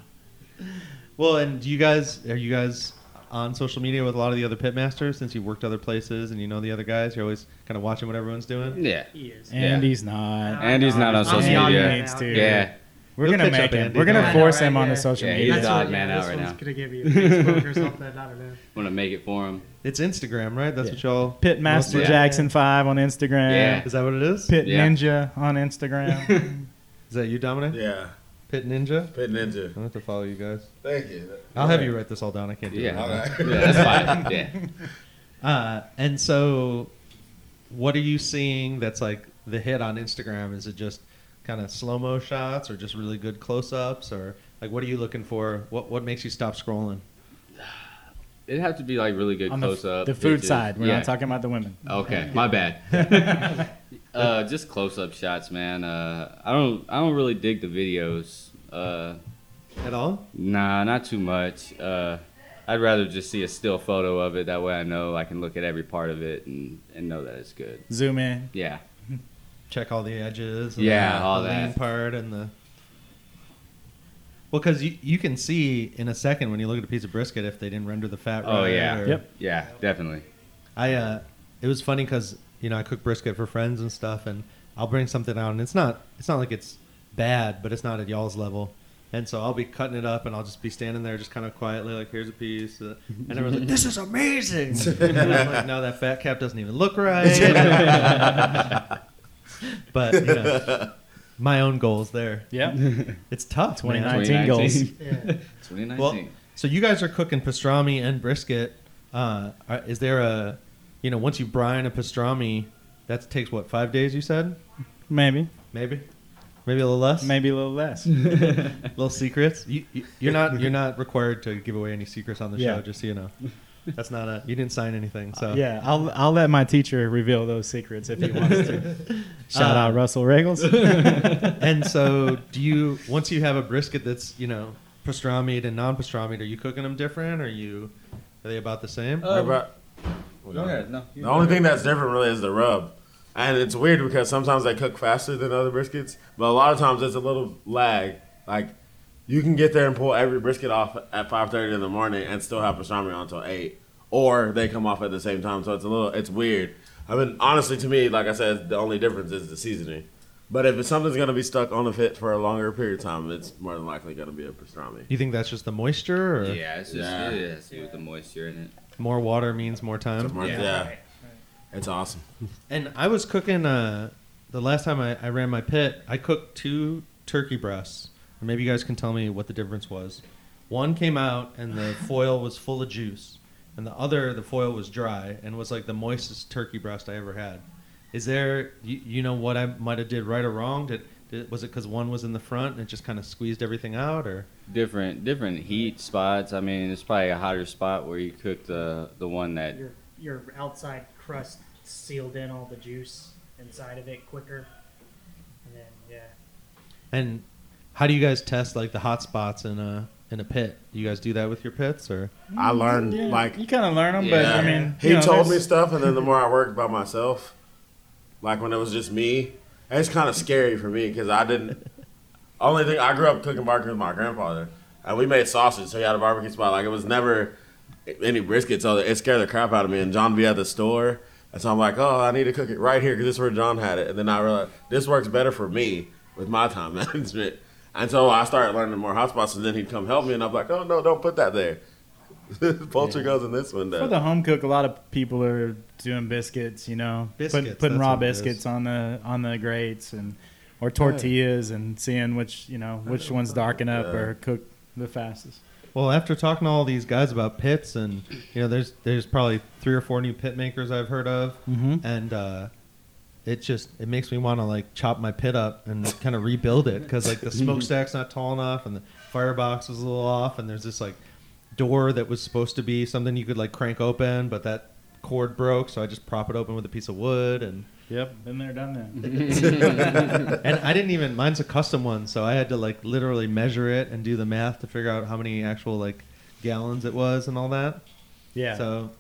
Well, and do you guys are you guys on social media with a lot of the other pitmasters since you've worked other places and you know the other guys? You're always kind of watching what everyone's doing. Yeah. He is. Andy's not. Andy's not on social media. man Needs to. Yeah. We're You'll gonna catch make up, him. Andy. We're gonna Yeah, I know, force right? him on the Yeah. social Yeah, media. he's That's odd what- man yeah, out this right one's now. gonna give you a Facebook or something. I don't know. Want to make it for him. It's Instagram, right? That's Yeah. what y'all. Pitmaster Yeah. Jackson Five on Instagram. Yeah. Is that what it is? Pit Yeah. Ninja on Instagram. Is that you, Dominic? Yeah, Pit Ninja. Pit Ninja. I'll have to follow you guys. Thank you. I'll have you write this all down. I can't do it. Yeah. right now. Yeah, that's fine. Yeah. Uh, and so, what are you seeing that's like the hit on Instagram? Is it just kind of slow mo shots, or just really good close ups, or like what are you looking for? What what makes you stop scrolling? It'd have to be like really good on the, close up. the food side. We're yeah. not talking about the women. Okay, my bad. uh, just close up shots, man. Uh, I don't I don't really dig the videos. Uh, At all? nah, not too much. Uh, I'd rather just see a still photo of it. That way, I know I can look at every part of it and, and know that it's good. Zoom in. Yeah. Check all the edges. And Yeah, the, all the lean that. part and the. Well, because you, you can see in a second when you look at a piece of brisket if they didn't render the fat Oh, right. yeah. or- Yep. Yeah, definitely. I uh, it was funny because you know I cook brisket for friends and stuff, and I'll bring something out, and it's not it's not like it's bad, but it's not at y'all's level. And so I'll be cutting it up, and I'll just be standing there, just kind of quietly, like, "Here's a piece," uh, and everyone's like, "This is amazing!" and I'm like, "No, that fat cap doesn't even look right." but you know, my own goals there. Yeah, It's tough. man. 2019 goals. 2019. Yeah. 2019. Well, so you guys are cooking pastrami and brisket. Uh, is there a, you know, once you brine a pastrami, that takes what five days? You said Maybe. maybe, maybe a little less. Maybe a little less. little secrets. You, you you're not you're not required to give away any secrets on the Yeah. show. Just so you know, that's not a you didn't sign anything. So yeah, I'll I'll let my teacher reveal those secrets if he wants to. Shout Uh, out Russell Roegels. and so do you once you have a brisket that's you know pastramied and non-pastramied, are you cooking them different? Or are you are they about the same? Uh, But- Go ahead. No. The only thing that's different really is the rub. And it's weird because sometimes they cook faster than other briskets, but a lot of times there's a little lag. Like you can get there and pull every brisket off at five thirty in the morning and still have pastrami on until eight, or they come off at the same time. So it's a little, it's weird. I mean, honestly, to me, like I said, the only difference is the seasoning. But if it's something's gonna be stuck on the pit for a longer period of time, it's more than likely gonna be a pastrami. You think that's just the moisture, or Yeah, it's just Yeah. it has to do with the moisture in it. more water means more time? More- yeah. It's awesome. And I was cooking uh, the last time I, I ran my pit. I cooked two turkey breasts. And maybe you guys can tell me what the difference was. One came out and the foil was full of juice, and the other the foil was dry and was like the moistest turkey breast I ever had. Is there you, you know what I might have did right or wrong? Did, did was it because one was in the front and it just kind of squeezed everything out, or Different different heat spots. I mean, it's probably a hotter spot where you cook the the one that Your your outside crust sealed in all the juice inside of it quicker, and then yeah. and how do you guys test like the hot spots in a in a pit? Do you guys do that with your pits or? I learned Yeah, like you kind of learn them, but I mean, He you know, told me stuff, and then the more I worked by myself, like when it was just me, it's kind of scary for me because I didn't. Only thing I grew up cooking barbecue with my grandfather, and we made sausage, so he had a barbecue spot. Like it was never any brisket, so it scared the crap out of me. And John be at the store, and so I'm like, oh, I need to cook it right here because this is where John had it. And then I realized this works better for me with my time management. And so I started learning more hot spots, and then he'd come help me, and I'm like, oh no, don't put that there. Poultry goes in this window. For the home cook, a lot of people are doing biscuits. You know, put- Biscuits, putting that's raw what it is. biscuits on the on the grates and or tortillas and seeing which you know which ones darken up Yeah. or cook the fastest. Well, after talking to all these guys about pits, and you know, there's there's probably three or four new pit makers I've heard of, Mm-hmm. and uh, it just it makes me want to like chop my pit up and kind of rebuild it because like the mm-hmm. smokestack's not tall enough, and the firebox was a little off, and there's this like door that was supposed to be something you could like crank open, but that cord broke, so I just prop it open with a piece of wood and. Yep, been there, done that. and I didn't even mine's a custom one, so I had to like literally measure it and do the math to figure out how many actual like gallons it was and all that. Yeah, So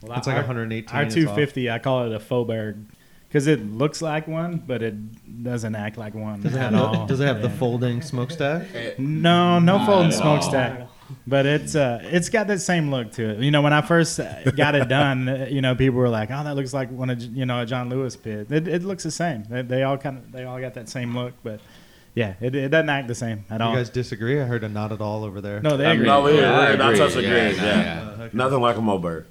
Well, it's like 118. Our 250, I call it a Moberg because it looks like one, but it doesn't act like one Does it at have, all. the, does it have the folding smokestack? No, no Not folding smokestack. But it's uh, it's got that same look to it. You know, when I first uh, got it done, uh, you know, people were like, "Oh, that looks like one of you know a John Lewis pit." It, it looks the same. They, they all kind of they all got that same look, but yeah, it, it doesn't act the same at You all. guys disagree? I heard a not at all over there. no, they Um, agree. no, we Yeah, I agree. Not agree. touch Yeah, agrees. no, Yeah, yeah. Uh, okay. nothing like a Moberg.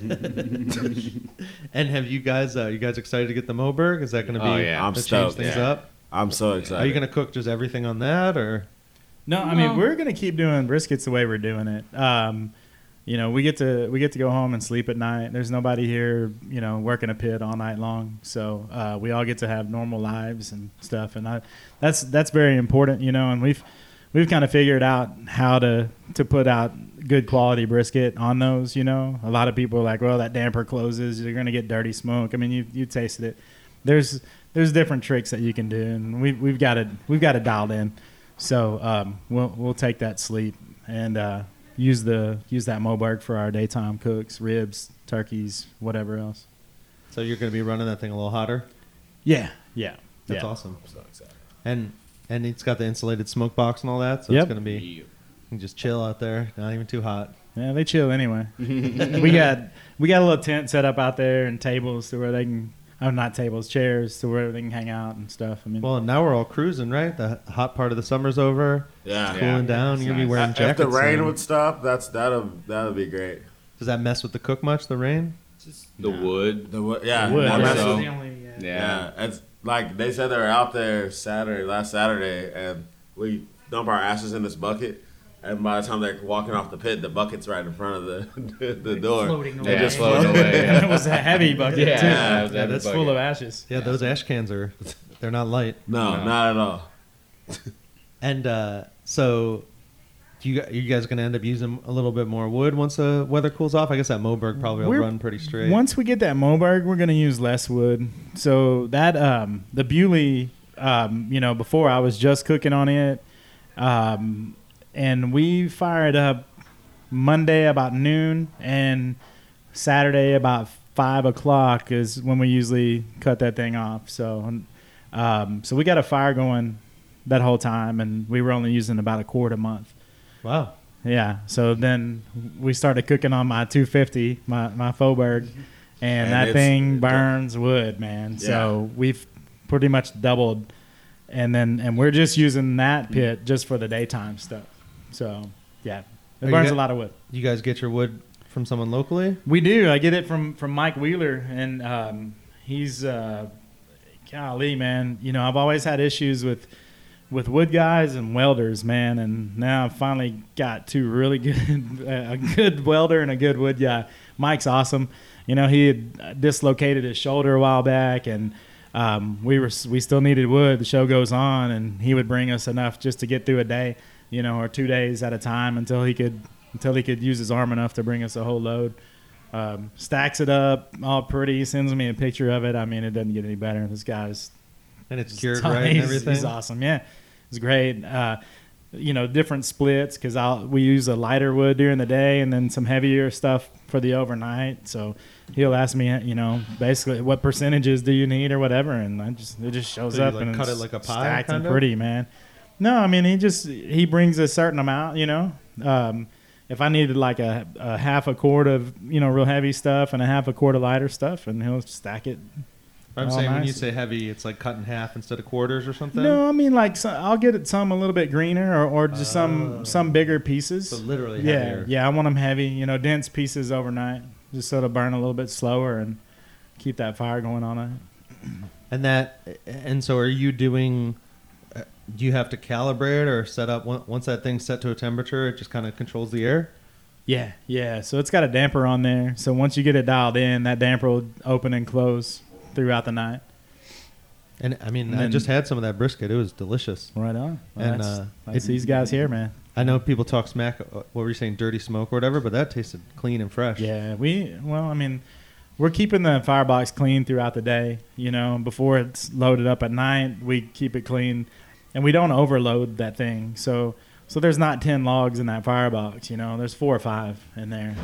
And have you guys? Uh, you guys excited to get the Moberg? Is that going to be? Oh, yeah. I'm to change stoked, things yeah. up. I'm so excited. Are you going to cook just everything on that, or No, I mean we're gonna keep doing briskets the way we're doing it. Um, you know, we get to we get to go home and sleep at night. There's nobody here, you know, working a pit all night long. So uh, we all get to have normal lives and stuff, and I, that's that's very important, you know. And we've we've kind of figured out how to to put out good quality brisket on those. You know, a lot of people are like, well, that damper closes, you're gonna get dirty smoke. I mean, you you tasted it. There's there's different tricks that you can do, and we we've got it we've got it dialed in. So um, we'll we'll take that sleep and uh, use the use that Moberg for our daytime cooks, ribs, turkeys, whatever else. so you're going to be running that thing a little hotter? Yeah, yeah, That's yeah. awesome. I'm so excited. And and it's got the insulated smoke box and all that, so Yep. it's going to be you just chill out there, not even too hot. Yeah, they chill anyway. we got we got a little tent set up out there and tables to where they can. Oh, not tables, chairs to where they can hang out and stuff. I mean, Well, now we're all cruising, right? The hot part of the summer's over. Yeah. cooling down. You're gonna be wearing jackets. If jackets. the rain soon. would stop, that's that'll that'll be great. Does that mess with the cook much? The rain? Just the wood. The wo- yeah, Wood. that Yeah, so- the only, yeah. Yeah. yeah. It's like they said they were out there Saturday, last Saturday, and we dump our asses in this bucket. And by the time they're walking off the pit, the bucket's right in front of the the door. Floating They away. just Floating away, yeah. and it was a heavy bucket Yeah, too. yeah, Yeah, that that's bucket. full of ashes. Yeah, those ash cans are they're not light. No, No. not at all. And uh, so, do you you guys gonna end up using a little bit more wood once the weather cools off? I guess that Moberg probably will We're- run pretty straight. Once we get that Moberg, we're going to use less wood. So that um, the Bewley, um, you know, before I was just cooking on it, um, and we fired up Monday about noon and Saturday about five o'clock is when we usually cut that thing off. So, um, so we got a fire going that whole time, and we were only using about a quart a month. Wow. Yeah. So then we started cooking on my 250, my my Moberg, and, And that thing burns wood, man. So we've pretty much doubled, and then and we're just using that pit just for the daytime stuff. So yeah, it you burns get- a lot of wood. You guys get your wood from someone locally? We do. I get it from from Mike Wheeler, and um, he's uh, golly, man. You know, I've always had issues with with wood guys and welders, man, and now I've finally got two really good a good welder and a good wood guy. Mike's awesome. You know, he had dislocated his shoulder a while back, and um, we were we still needed wood. The show goes on, and he would bring us enough just to get through a day, you know, or two days at a time until he could until he could use his arm enough to bring us a whole load. Um, stacks it up all pretty, sends me a picture of it. I mean, it doesn't get any better. This guy's And it's cured right and everything? He's awesome. Yeah, it's great. Uh, you know, different splits because I'll we use a lighter wood during the day and then some heavier stuff for the overnight. So he'll ask me, you know, basically what percentages do you need or whatever, and I just it just shows So up like, and cut it's it like a pie, stacked and pretty, man. No, I mean he just he brings a certain amount, you know. Um, if I needed like a, a half a quart of you know real heavy stuff and a half a quart of lighter stuff, and he'll stack it. I'm saying when you say heavy, it's like cut in half instead of quarters or something? No, I mean like I'll get it some a little bit greener or, or just some Oh. some bigger pieces. So literally yeah, heavier. yeah, I want them heavy. You know, dense pieces overnight, just so it'll burn a little bit slower and keep that fire going on it. And that, and so are you doing? Do you have to calibrate or set up once that thing's set to a temperature? It just kind of controls the air. Yeah, yeah. So it's got a damper on there. So once you get it dialed in, that damper will open and close throughout the night. And I mean, And I then- just had some of that brisket. It was delicious. Right on. Well, And, that's, uh, that's it- these guys here, man. I know people talk smack. uh, What were you saying? Dirty smoke or whatever, but that tasted clean and fresh. Yeah, we well, I mean, we're keeping the firebox clean throughout the day. You know, before it's loaded up at night, we keep it clean, and we don't overload that thing. So, so there's not ten logs in that firebox. You know, there's four or five in there.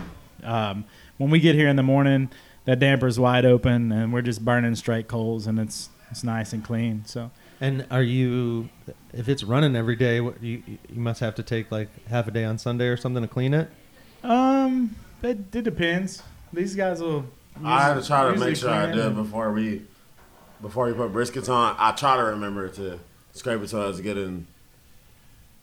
Um, when we get here in the morning, that damper's wide open, and we're just burning straight coals, and it's it's nice and clean. So. And are you, if it's running every day, what, you you must have to take like half a day on Sunday or something to clean it. Um, it, it depends. These guys will. I have to try to make sure I do did and- before we before we put briskets on. I try to remember to scrape it so it's getting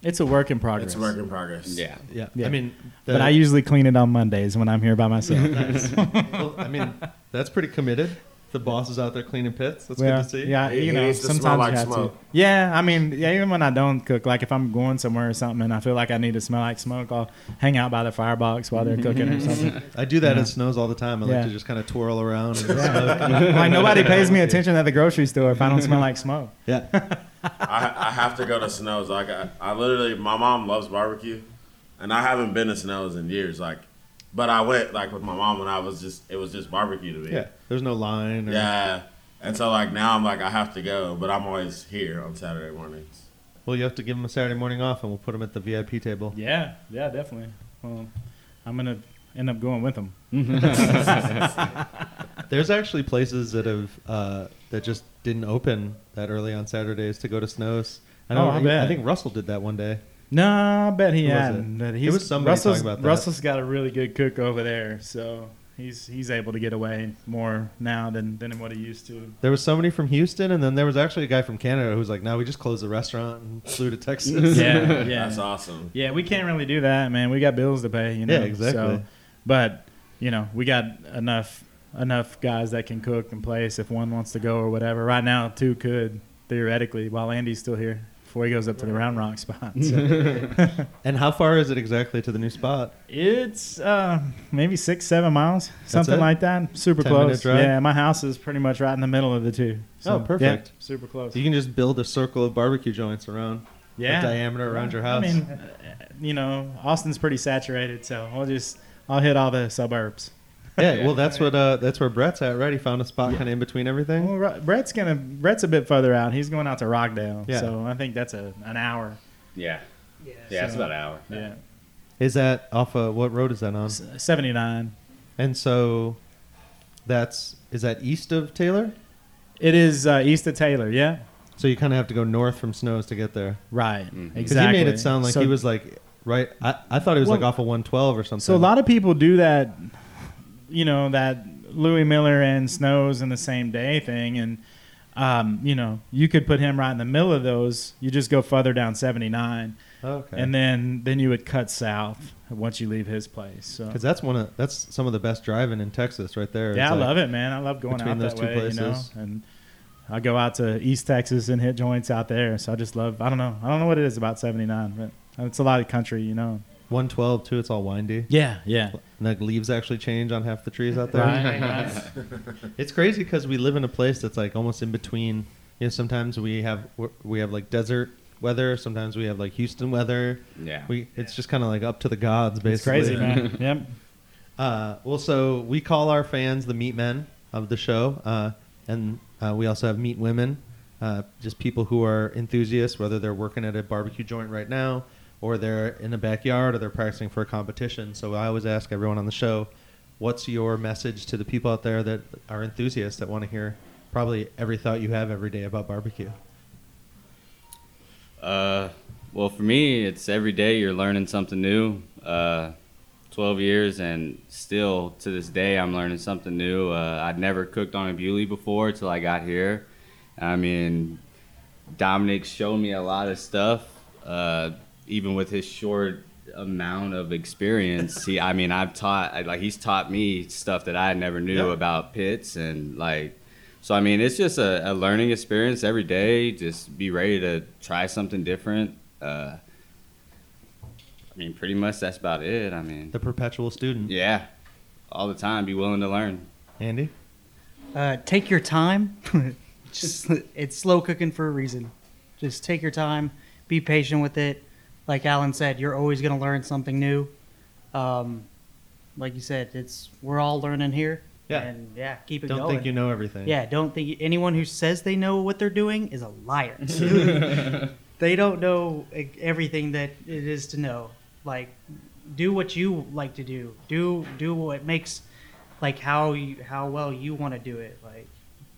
It's a work in progress. it's a work in progress. Yeah. Yeah. Yeah. I mean, but I usually clean it on Mondays when I'm here by myself. well, I mean, that's pretty committed. The boss is out there cleaning pits. That's well, good to see. yeah, He- you he know, needs to sometimes smell you like have smoke. to. Yeah, I mean, yeah, even when I don't cook, like if I'm going somewhere or something and I feel like I need to smell like smoke, I'll hang out by the firebox while they're cooking or something. I do that Yeah. at snows all the time. I Yeah. like to just kind of twirl around and Yeah. like nobody pays me attention at the grocery store if I don't smell like smoke. Yeah. I, I have to go to Snows. Like I, I literally, my mom loves barbecue, and I haven't been to Snows in years. Like, but I went like with my mom when I was just it was just barbecue to me. Yeah. There's no line. Or, Yeah. And so like now I'm like I have to go, but I'm always here on Saturday mornings. Well, you have to give them a Saturday morning off, and we'll put them at the VIP table. Yeah, yeah, definitely. Well, I'm gonna end up going with them. There's actually places that have uh, that just didn't open that early on Saturdays to go to snows. I know. Oh, I bet. I think Russell did that one day. No, I bet he Who hadn't. it? But It was somebody Russell's, talking about that. Russell's got a really good cook over there, so he's he's able to get away more now than, than what he used to. There was somebody from Houston, and then there was actually a guy from Canada who was like, "No, we just closed the restaurant and flew to Texas." Yeah, yeah, That's awesome. yeah. We can't really do that, man. We got bills to pay, you know. Yeah, exactly. So, but you know, we got enough enough guys that can cook and place if one wants to go or whatever. Right now, two could theoretically while Andy's still here before he goes up to the Round Rock spot. So. And how far is it exactly to the new spot? It's uh, maybe six, seven miles, something it? like that. Super 10 close. Yeah, my house is pretty much right in the middle of the two. Oh, perfect. yeah, super close. You can just build a circle of barbecue joints around yeah, the diameter around your house. I mean, uh, you know, Austin's pretty saturated, so I'll just I'll hit all the suburbs. yeah, well, that's what uh, that's where Brett's at, right? He found a spot kind of in between everything. Well, Ru- Brett's gonna Brett's a bit further out. He's going out to Rockdale, Yeah. so I think that's a an hour. Yeah. Yeah. Yeah, it's So- about an hour. Yeah, Is that off of what road is that on? seventy nine. And so, that's is that east of Taylor? It is uh, east of Taylor. Yeah, So you kind of have to go north from Snows to get there. Right. Because Exactly. he made it sound like So- he was like right. I, I thought he was Well, like off of 112 or something. So a lot of people do that, you know, that Louie Mueller and Snows in the same day thing, and um, you know, you could put him right in the middle of those. You just go further down 79, okay. and then then you would cut south once you leave his place. So because that's one of that's some of the best driving in Texas right there. yeah, It's I like- love it, man. I love going out those that two way, you know, places. and. I go out to East Texas and hit joints out there, so I just love. I don't know. I don't know what it is about '79, but it's a lot of country, you know. 112 too. It's all windy. Yeah, yeah. And the leaves actually change on half the trees out there. Right, right. It's crazy because we live in a place that's like almost in between. You know, sometimes we have we have like desert weather. Sometimes we have like Houston weather. Yeah. We it's just kind of like up to the gods, It's basically. crazy, man. yep. Uh, well, so we call our fans the meat men of the show, uh, and uh, we also have meat women, uh, just people who are enthusiasts, whether they're working at a barbecue joint right now, or they're in a backyard, or they're practicing for a competition. So I always ask everyone on the show, what's your message to the people out there that are enthusiasts that want to hear probably every thought you have every day about barbecue? Uh, well, for me, it's every day you're learning something new. Uh, 12 years, and still to this day, I'm learning something new. Uh, I'd never cooked on a Bewley before till I got here. I mean, Dominic showed me a lot of stuff, uh, even with his short amount of experience. He, I mean, I've taught, like, he's taught me stuff that I never knew Yeah. about pits and like. So I mean, it's just a, a learning experience every day. Just be ready to try something different. Uh, I mean, pretty much that's about it. I mean, The perpetual student, yeah, all the time. Be willing to learn. Andy. Uh, take your time. Just it's slow cooking for a reason. Just take your time. Be patient with it. Like Alan said, you're always gonna learn something new. Um, like you said, it's we're all learning here. Yeah. And yeah, keep it Don't going. think you know everything. Yeah, don't think anyone who says they know what they're doing is a liar. they don't know everything that it is to know. Like, do what you like to do. Do do what makes, like how you how well you want to do it. Like,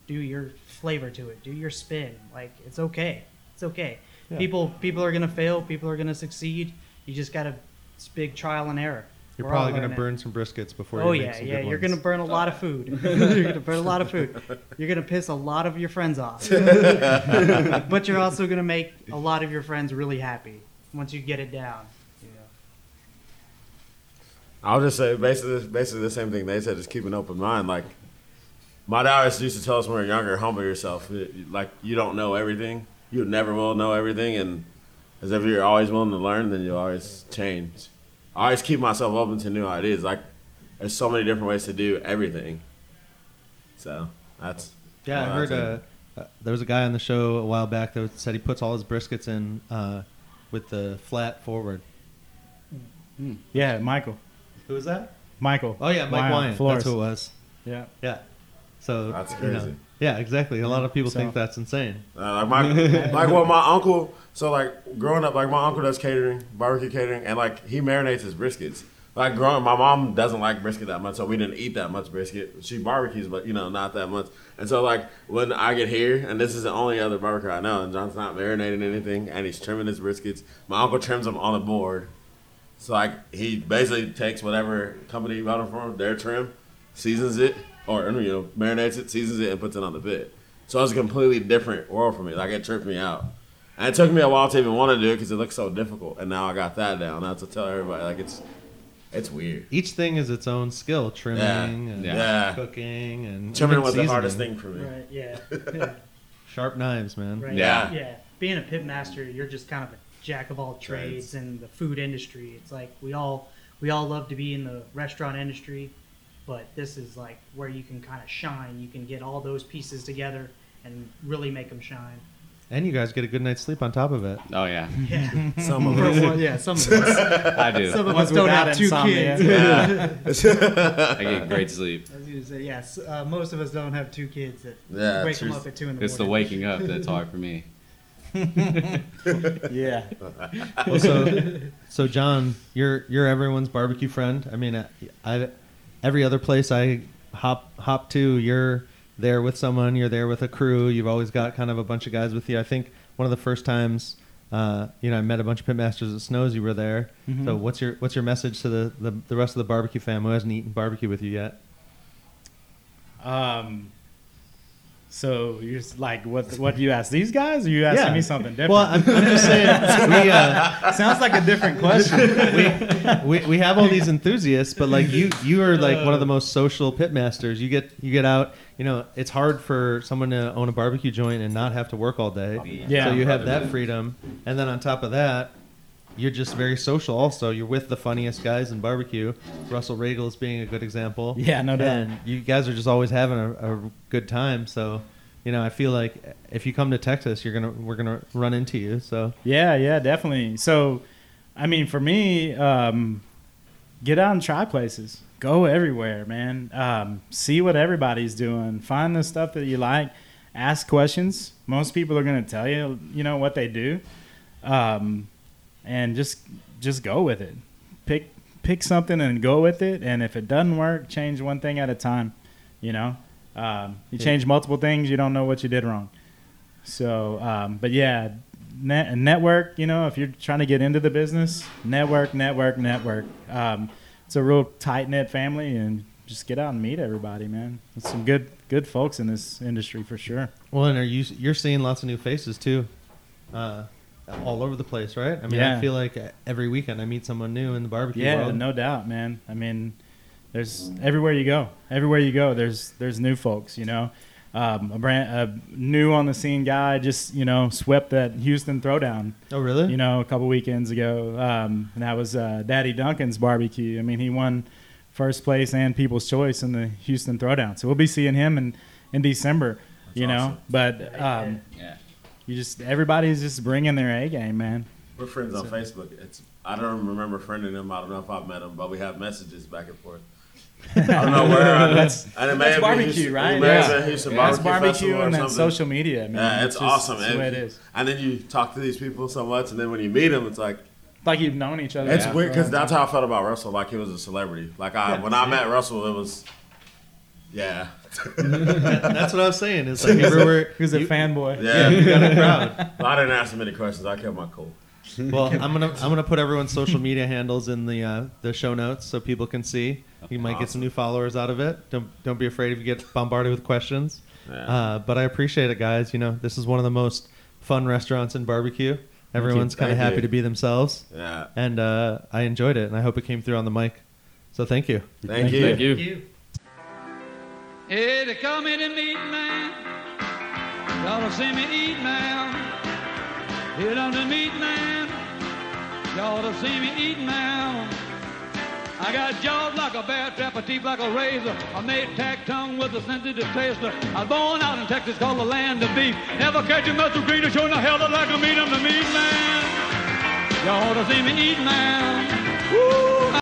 do your flavor to it. Do your spin. Like, it's okay. It's okay. Yeah. People people are gonna fail. People are gonna succeed. You just gotta. It's big trial and error. You're We're probably gonna learning. burn some briskets before Oh you make yeah, some yeah. good You're ones. gonna burn a oh. lot of food. you're gonna burn a lot of food. You're gonna piss a lot of your friends off. but you're also gonna make a lot of your friends really happy once you get it down. You know. I'll just say basically basically the same thing they said. Just keep an open mind. Like my dad used to tell us when we were younger, humble yourself. Like you don't know everything. You never will know everything, and as if you're always willing to learn, then you'll always change. I always keep myself open to new ideas. Like there's so many different ways to do everything. So that's Yeah, I heard that's uh, uh, there was a guy on the show a while back that said he puts all his briskets in uh, with the flat forward. Yeah, Michael. Who was that? Michael. Oh yeah, Mike Wyatt. Flores. That's who it was. Yeah. Yeah. So That's you know, crazy. Yeah, exactly. A lot of people So- think that's insane. Uh, like my like well my uncle so like growing up like my uncle does catering barbecue catering and like he marinates his briskets like growing my mom doesn't like brisket that much so we didn't eat that much brisket she barbecues but you know not that much and so like when I get here and this is the only other barbecue I know and John's not marinating anything and he's trimming his briskets my uncle trims them on the board so like he basically takes whatever company bought them from their trim seasons it or you know marinates it seasons it and puts it on the pit so it was a completely different world for me. Like it tripped me out, and it took me a while to even want to do it because it looks so difficult. And now I got that down. Now to tell everybody, like it's, it's weird. Each thing is its own skill: trimming and Yeah. cooking and Trimming even was the hardest thing for me. Right. Yeah. yeah. Sharp knives, man. Right. Yeah. Yeah. Being a pit master, you're just kind of a jack of all trades Trades. in the food industry. It's like we all we all love to be in the restaurant industry, but this is like where you can kind of shine. You can get all those pieces together and really make them shine. And you guys get a good night's sleep on top of it. Oh yeah, Yeah. Some of For us. one- yeah. Some of us. I do. Some of Ones us don't without have two insomnia. kids. Yeah. I get great sleep. I was gonna say yes. Uh, most of us don't have two kids that Yeah, wake them up at two in the morning. It's the waking up that's hard for me. Yeah. Well, so, so John, you're you're everyone's barbecue friend. I mean, I, I every other place I hop hop to, you're there with someone, you're there with a crew. You've always got kind of a bunch of guys with you. I think one of the first times, uh, you know, I met a bunch of pitmasters at Snows. You were there. Mhm. So what's your what's your message to the, the the rest of the barbecue fam who hasn't eaten barbecue with you yet? Um, so you're just like, what? What do you ask these guys? Or you asking Yeah. me something different? Well, I'm, I'm just saying we. Uh, Sounds like a different question. we, we have all these enthusiasts, but like you, you are like one of the most social pitmasters. You get you get out. You know, it's hard for someone to own a barbecue joint and not have to work all day. Yeah. So you have that freedom, and then on top of that, you're just very social. Also, you're with the funniest guys in barbecue. Russell Roegels is being a good example. Yeah, no doubt. And you guys are just always having a, a good time. So. You know, I feel like if you come to Texas, you're gonna we're gonna run into you. So Yeah, yeah, definitely. So, I mean, for me, um, get out and try places. Go everywhere, man. Um, see what everybody's doing. Find the stuff that you like. Ask questions. Most people are going to tell you, you know, what they do, um, and just just go with it. Pick pick something and go with it. And if it doesn't work, change one thing at a time. You know, um, you Yeah. change multiple things, you don't know what you did wrong. So, um, but yeah, net, network. You know, if you're trying to get into the business, network, network, network. Um, it's a real tight knit family, and just get out and meet everybody, man. There's some good good folks in this industry for sure. Well, and are you you're seeing lots of new faces too, uh, all over the place, right? I mean, I feel like every weekend I meet someone new in the barbecue Yeah, world. no doubt, man. I mean, there's everywhere you go, everywhere you go, there's there's new folks. You know, um, a brand a new on the scene guy just you know swept that Houston Throwdown. Oh, really? you know, a couple weekends ago. Um, and that was uh, Daddy Duncan's barbecue. I mean, he won first place and People's Choice in the Houston Throwdown. So we'll be seeing him in, in December, you know. But um, Yeah. You just everybody's just bringing their A game, man. We're friends on Facebook. It's I don't remember friending him. I don't know if I've met him, but we have messages back and forth. I don't know where. I, That's- and it may That's barbecue, Houston- right? Yeah. Houston Yeah. That's barbecue, barbecue Festival and then social media, man. Yeah, it's just- awesome. That's it And- then you talk to these people so much, and then when you meet them, it's like Like you've known each other. it's for weird because that's how I felt about Russell. Like he was a celebrity. Like I Yeah, when I met Russell, it was yeah, That's what I was saying. It's like everywhere. time. He was a you- fanboy. yeah. You got a crowd. But I didn't ask him any questions. I kept my cool. Well, I'm gonna I'm gonna put everyone's social media handles in the uh, the show notes so people can see. You might get some new followers out of it. Don't don't be afraid if you get bombarded with questions. Yeah. Uh, but I appreciate it, guys. You know, this is one of the most fun restaurants in barbecue. Everyone's kind of happy you. to be themselves, yeah. and uh, I enjoyed it, and I hope it came through on the mic. So thank you. Thank, you. Thank you. You. Hey, they call me the meat man. Y'all to see me eat now. Hit on the meat man. Y'all to see me eat now. I got jaws like a bear trap, a teeth like a razor. I made tack tongue with a sensitive taster. I was born out in Texas, called the land of beef. Never catch a muscle greener, showing the hell like a meat. I'm the meat man. Y'all to see me eat now. Woo!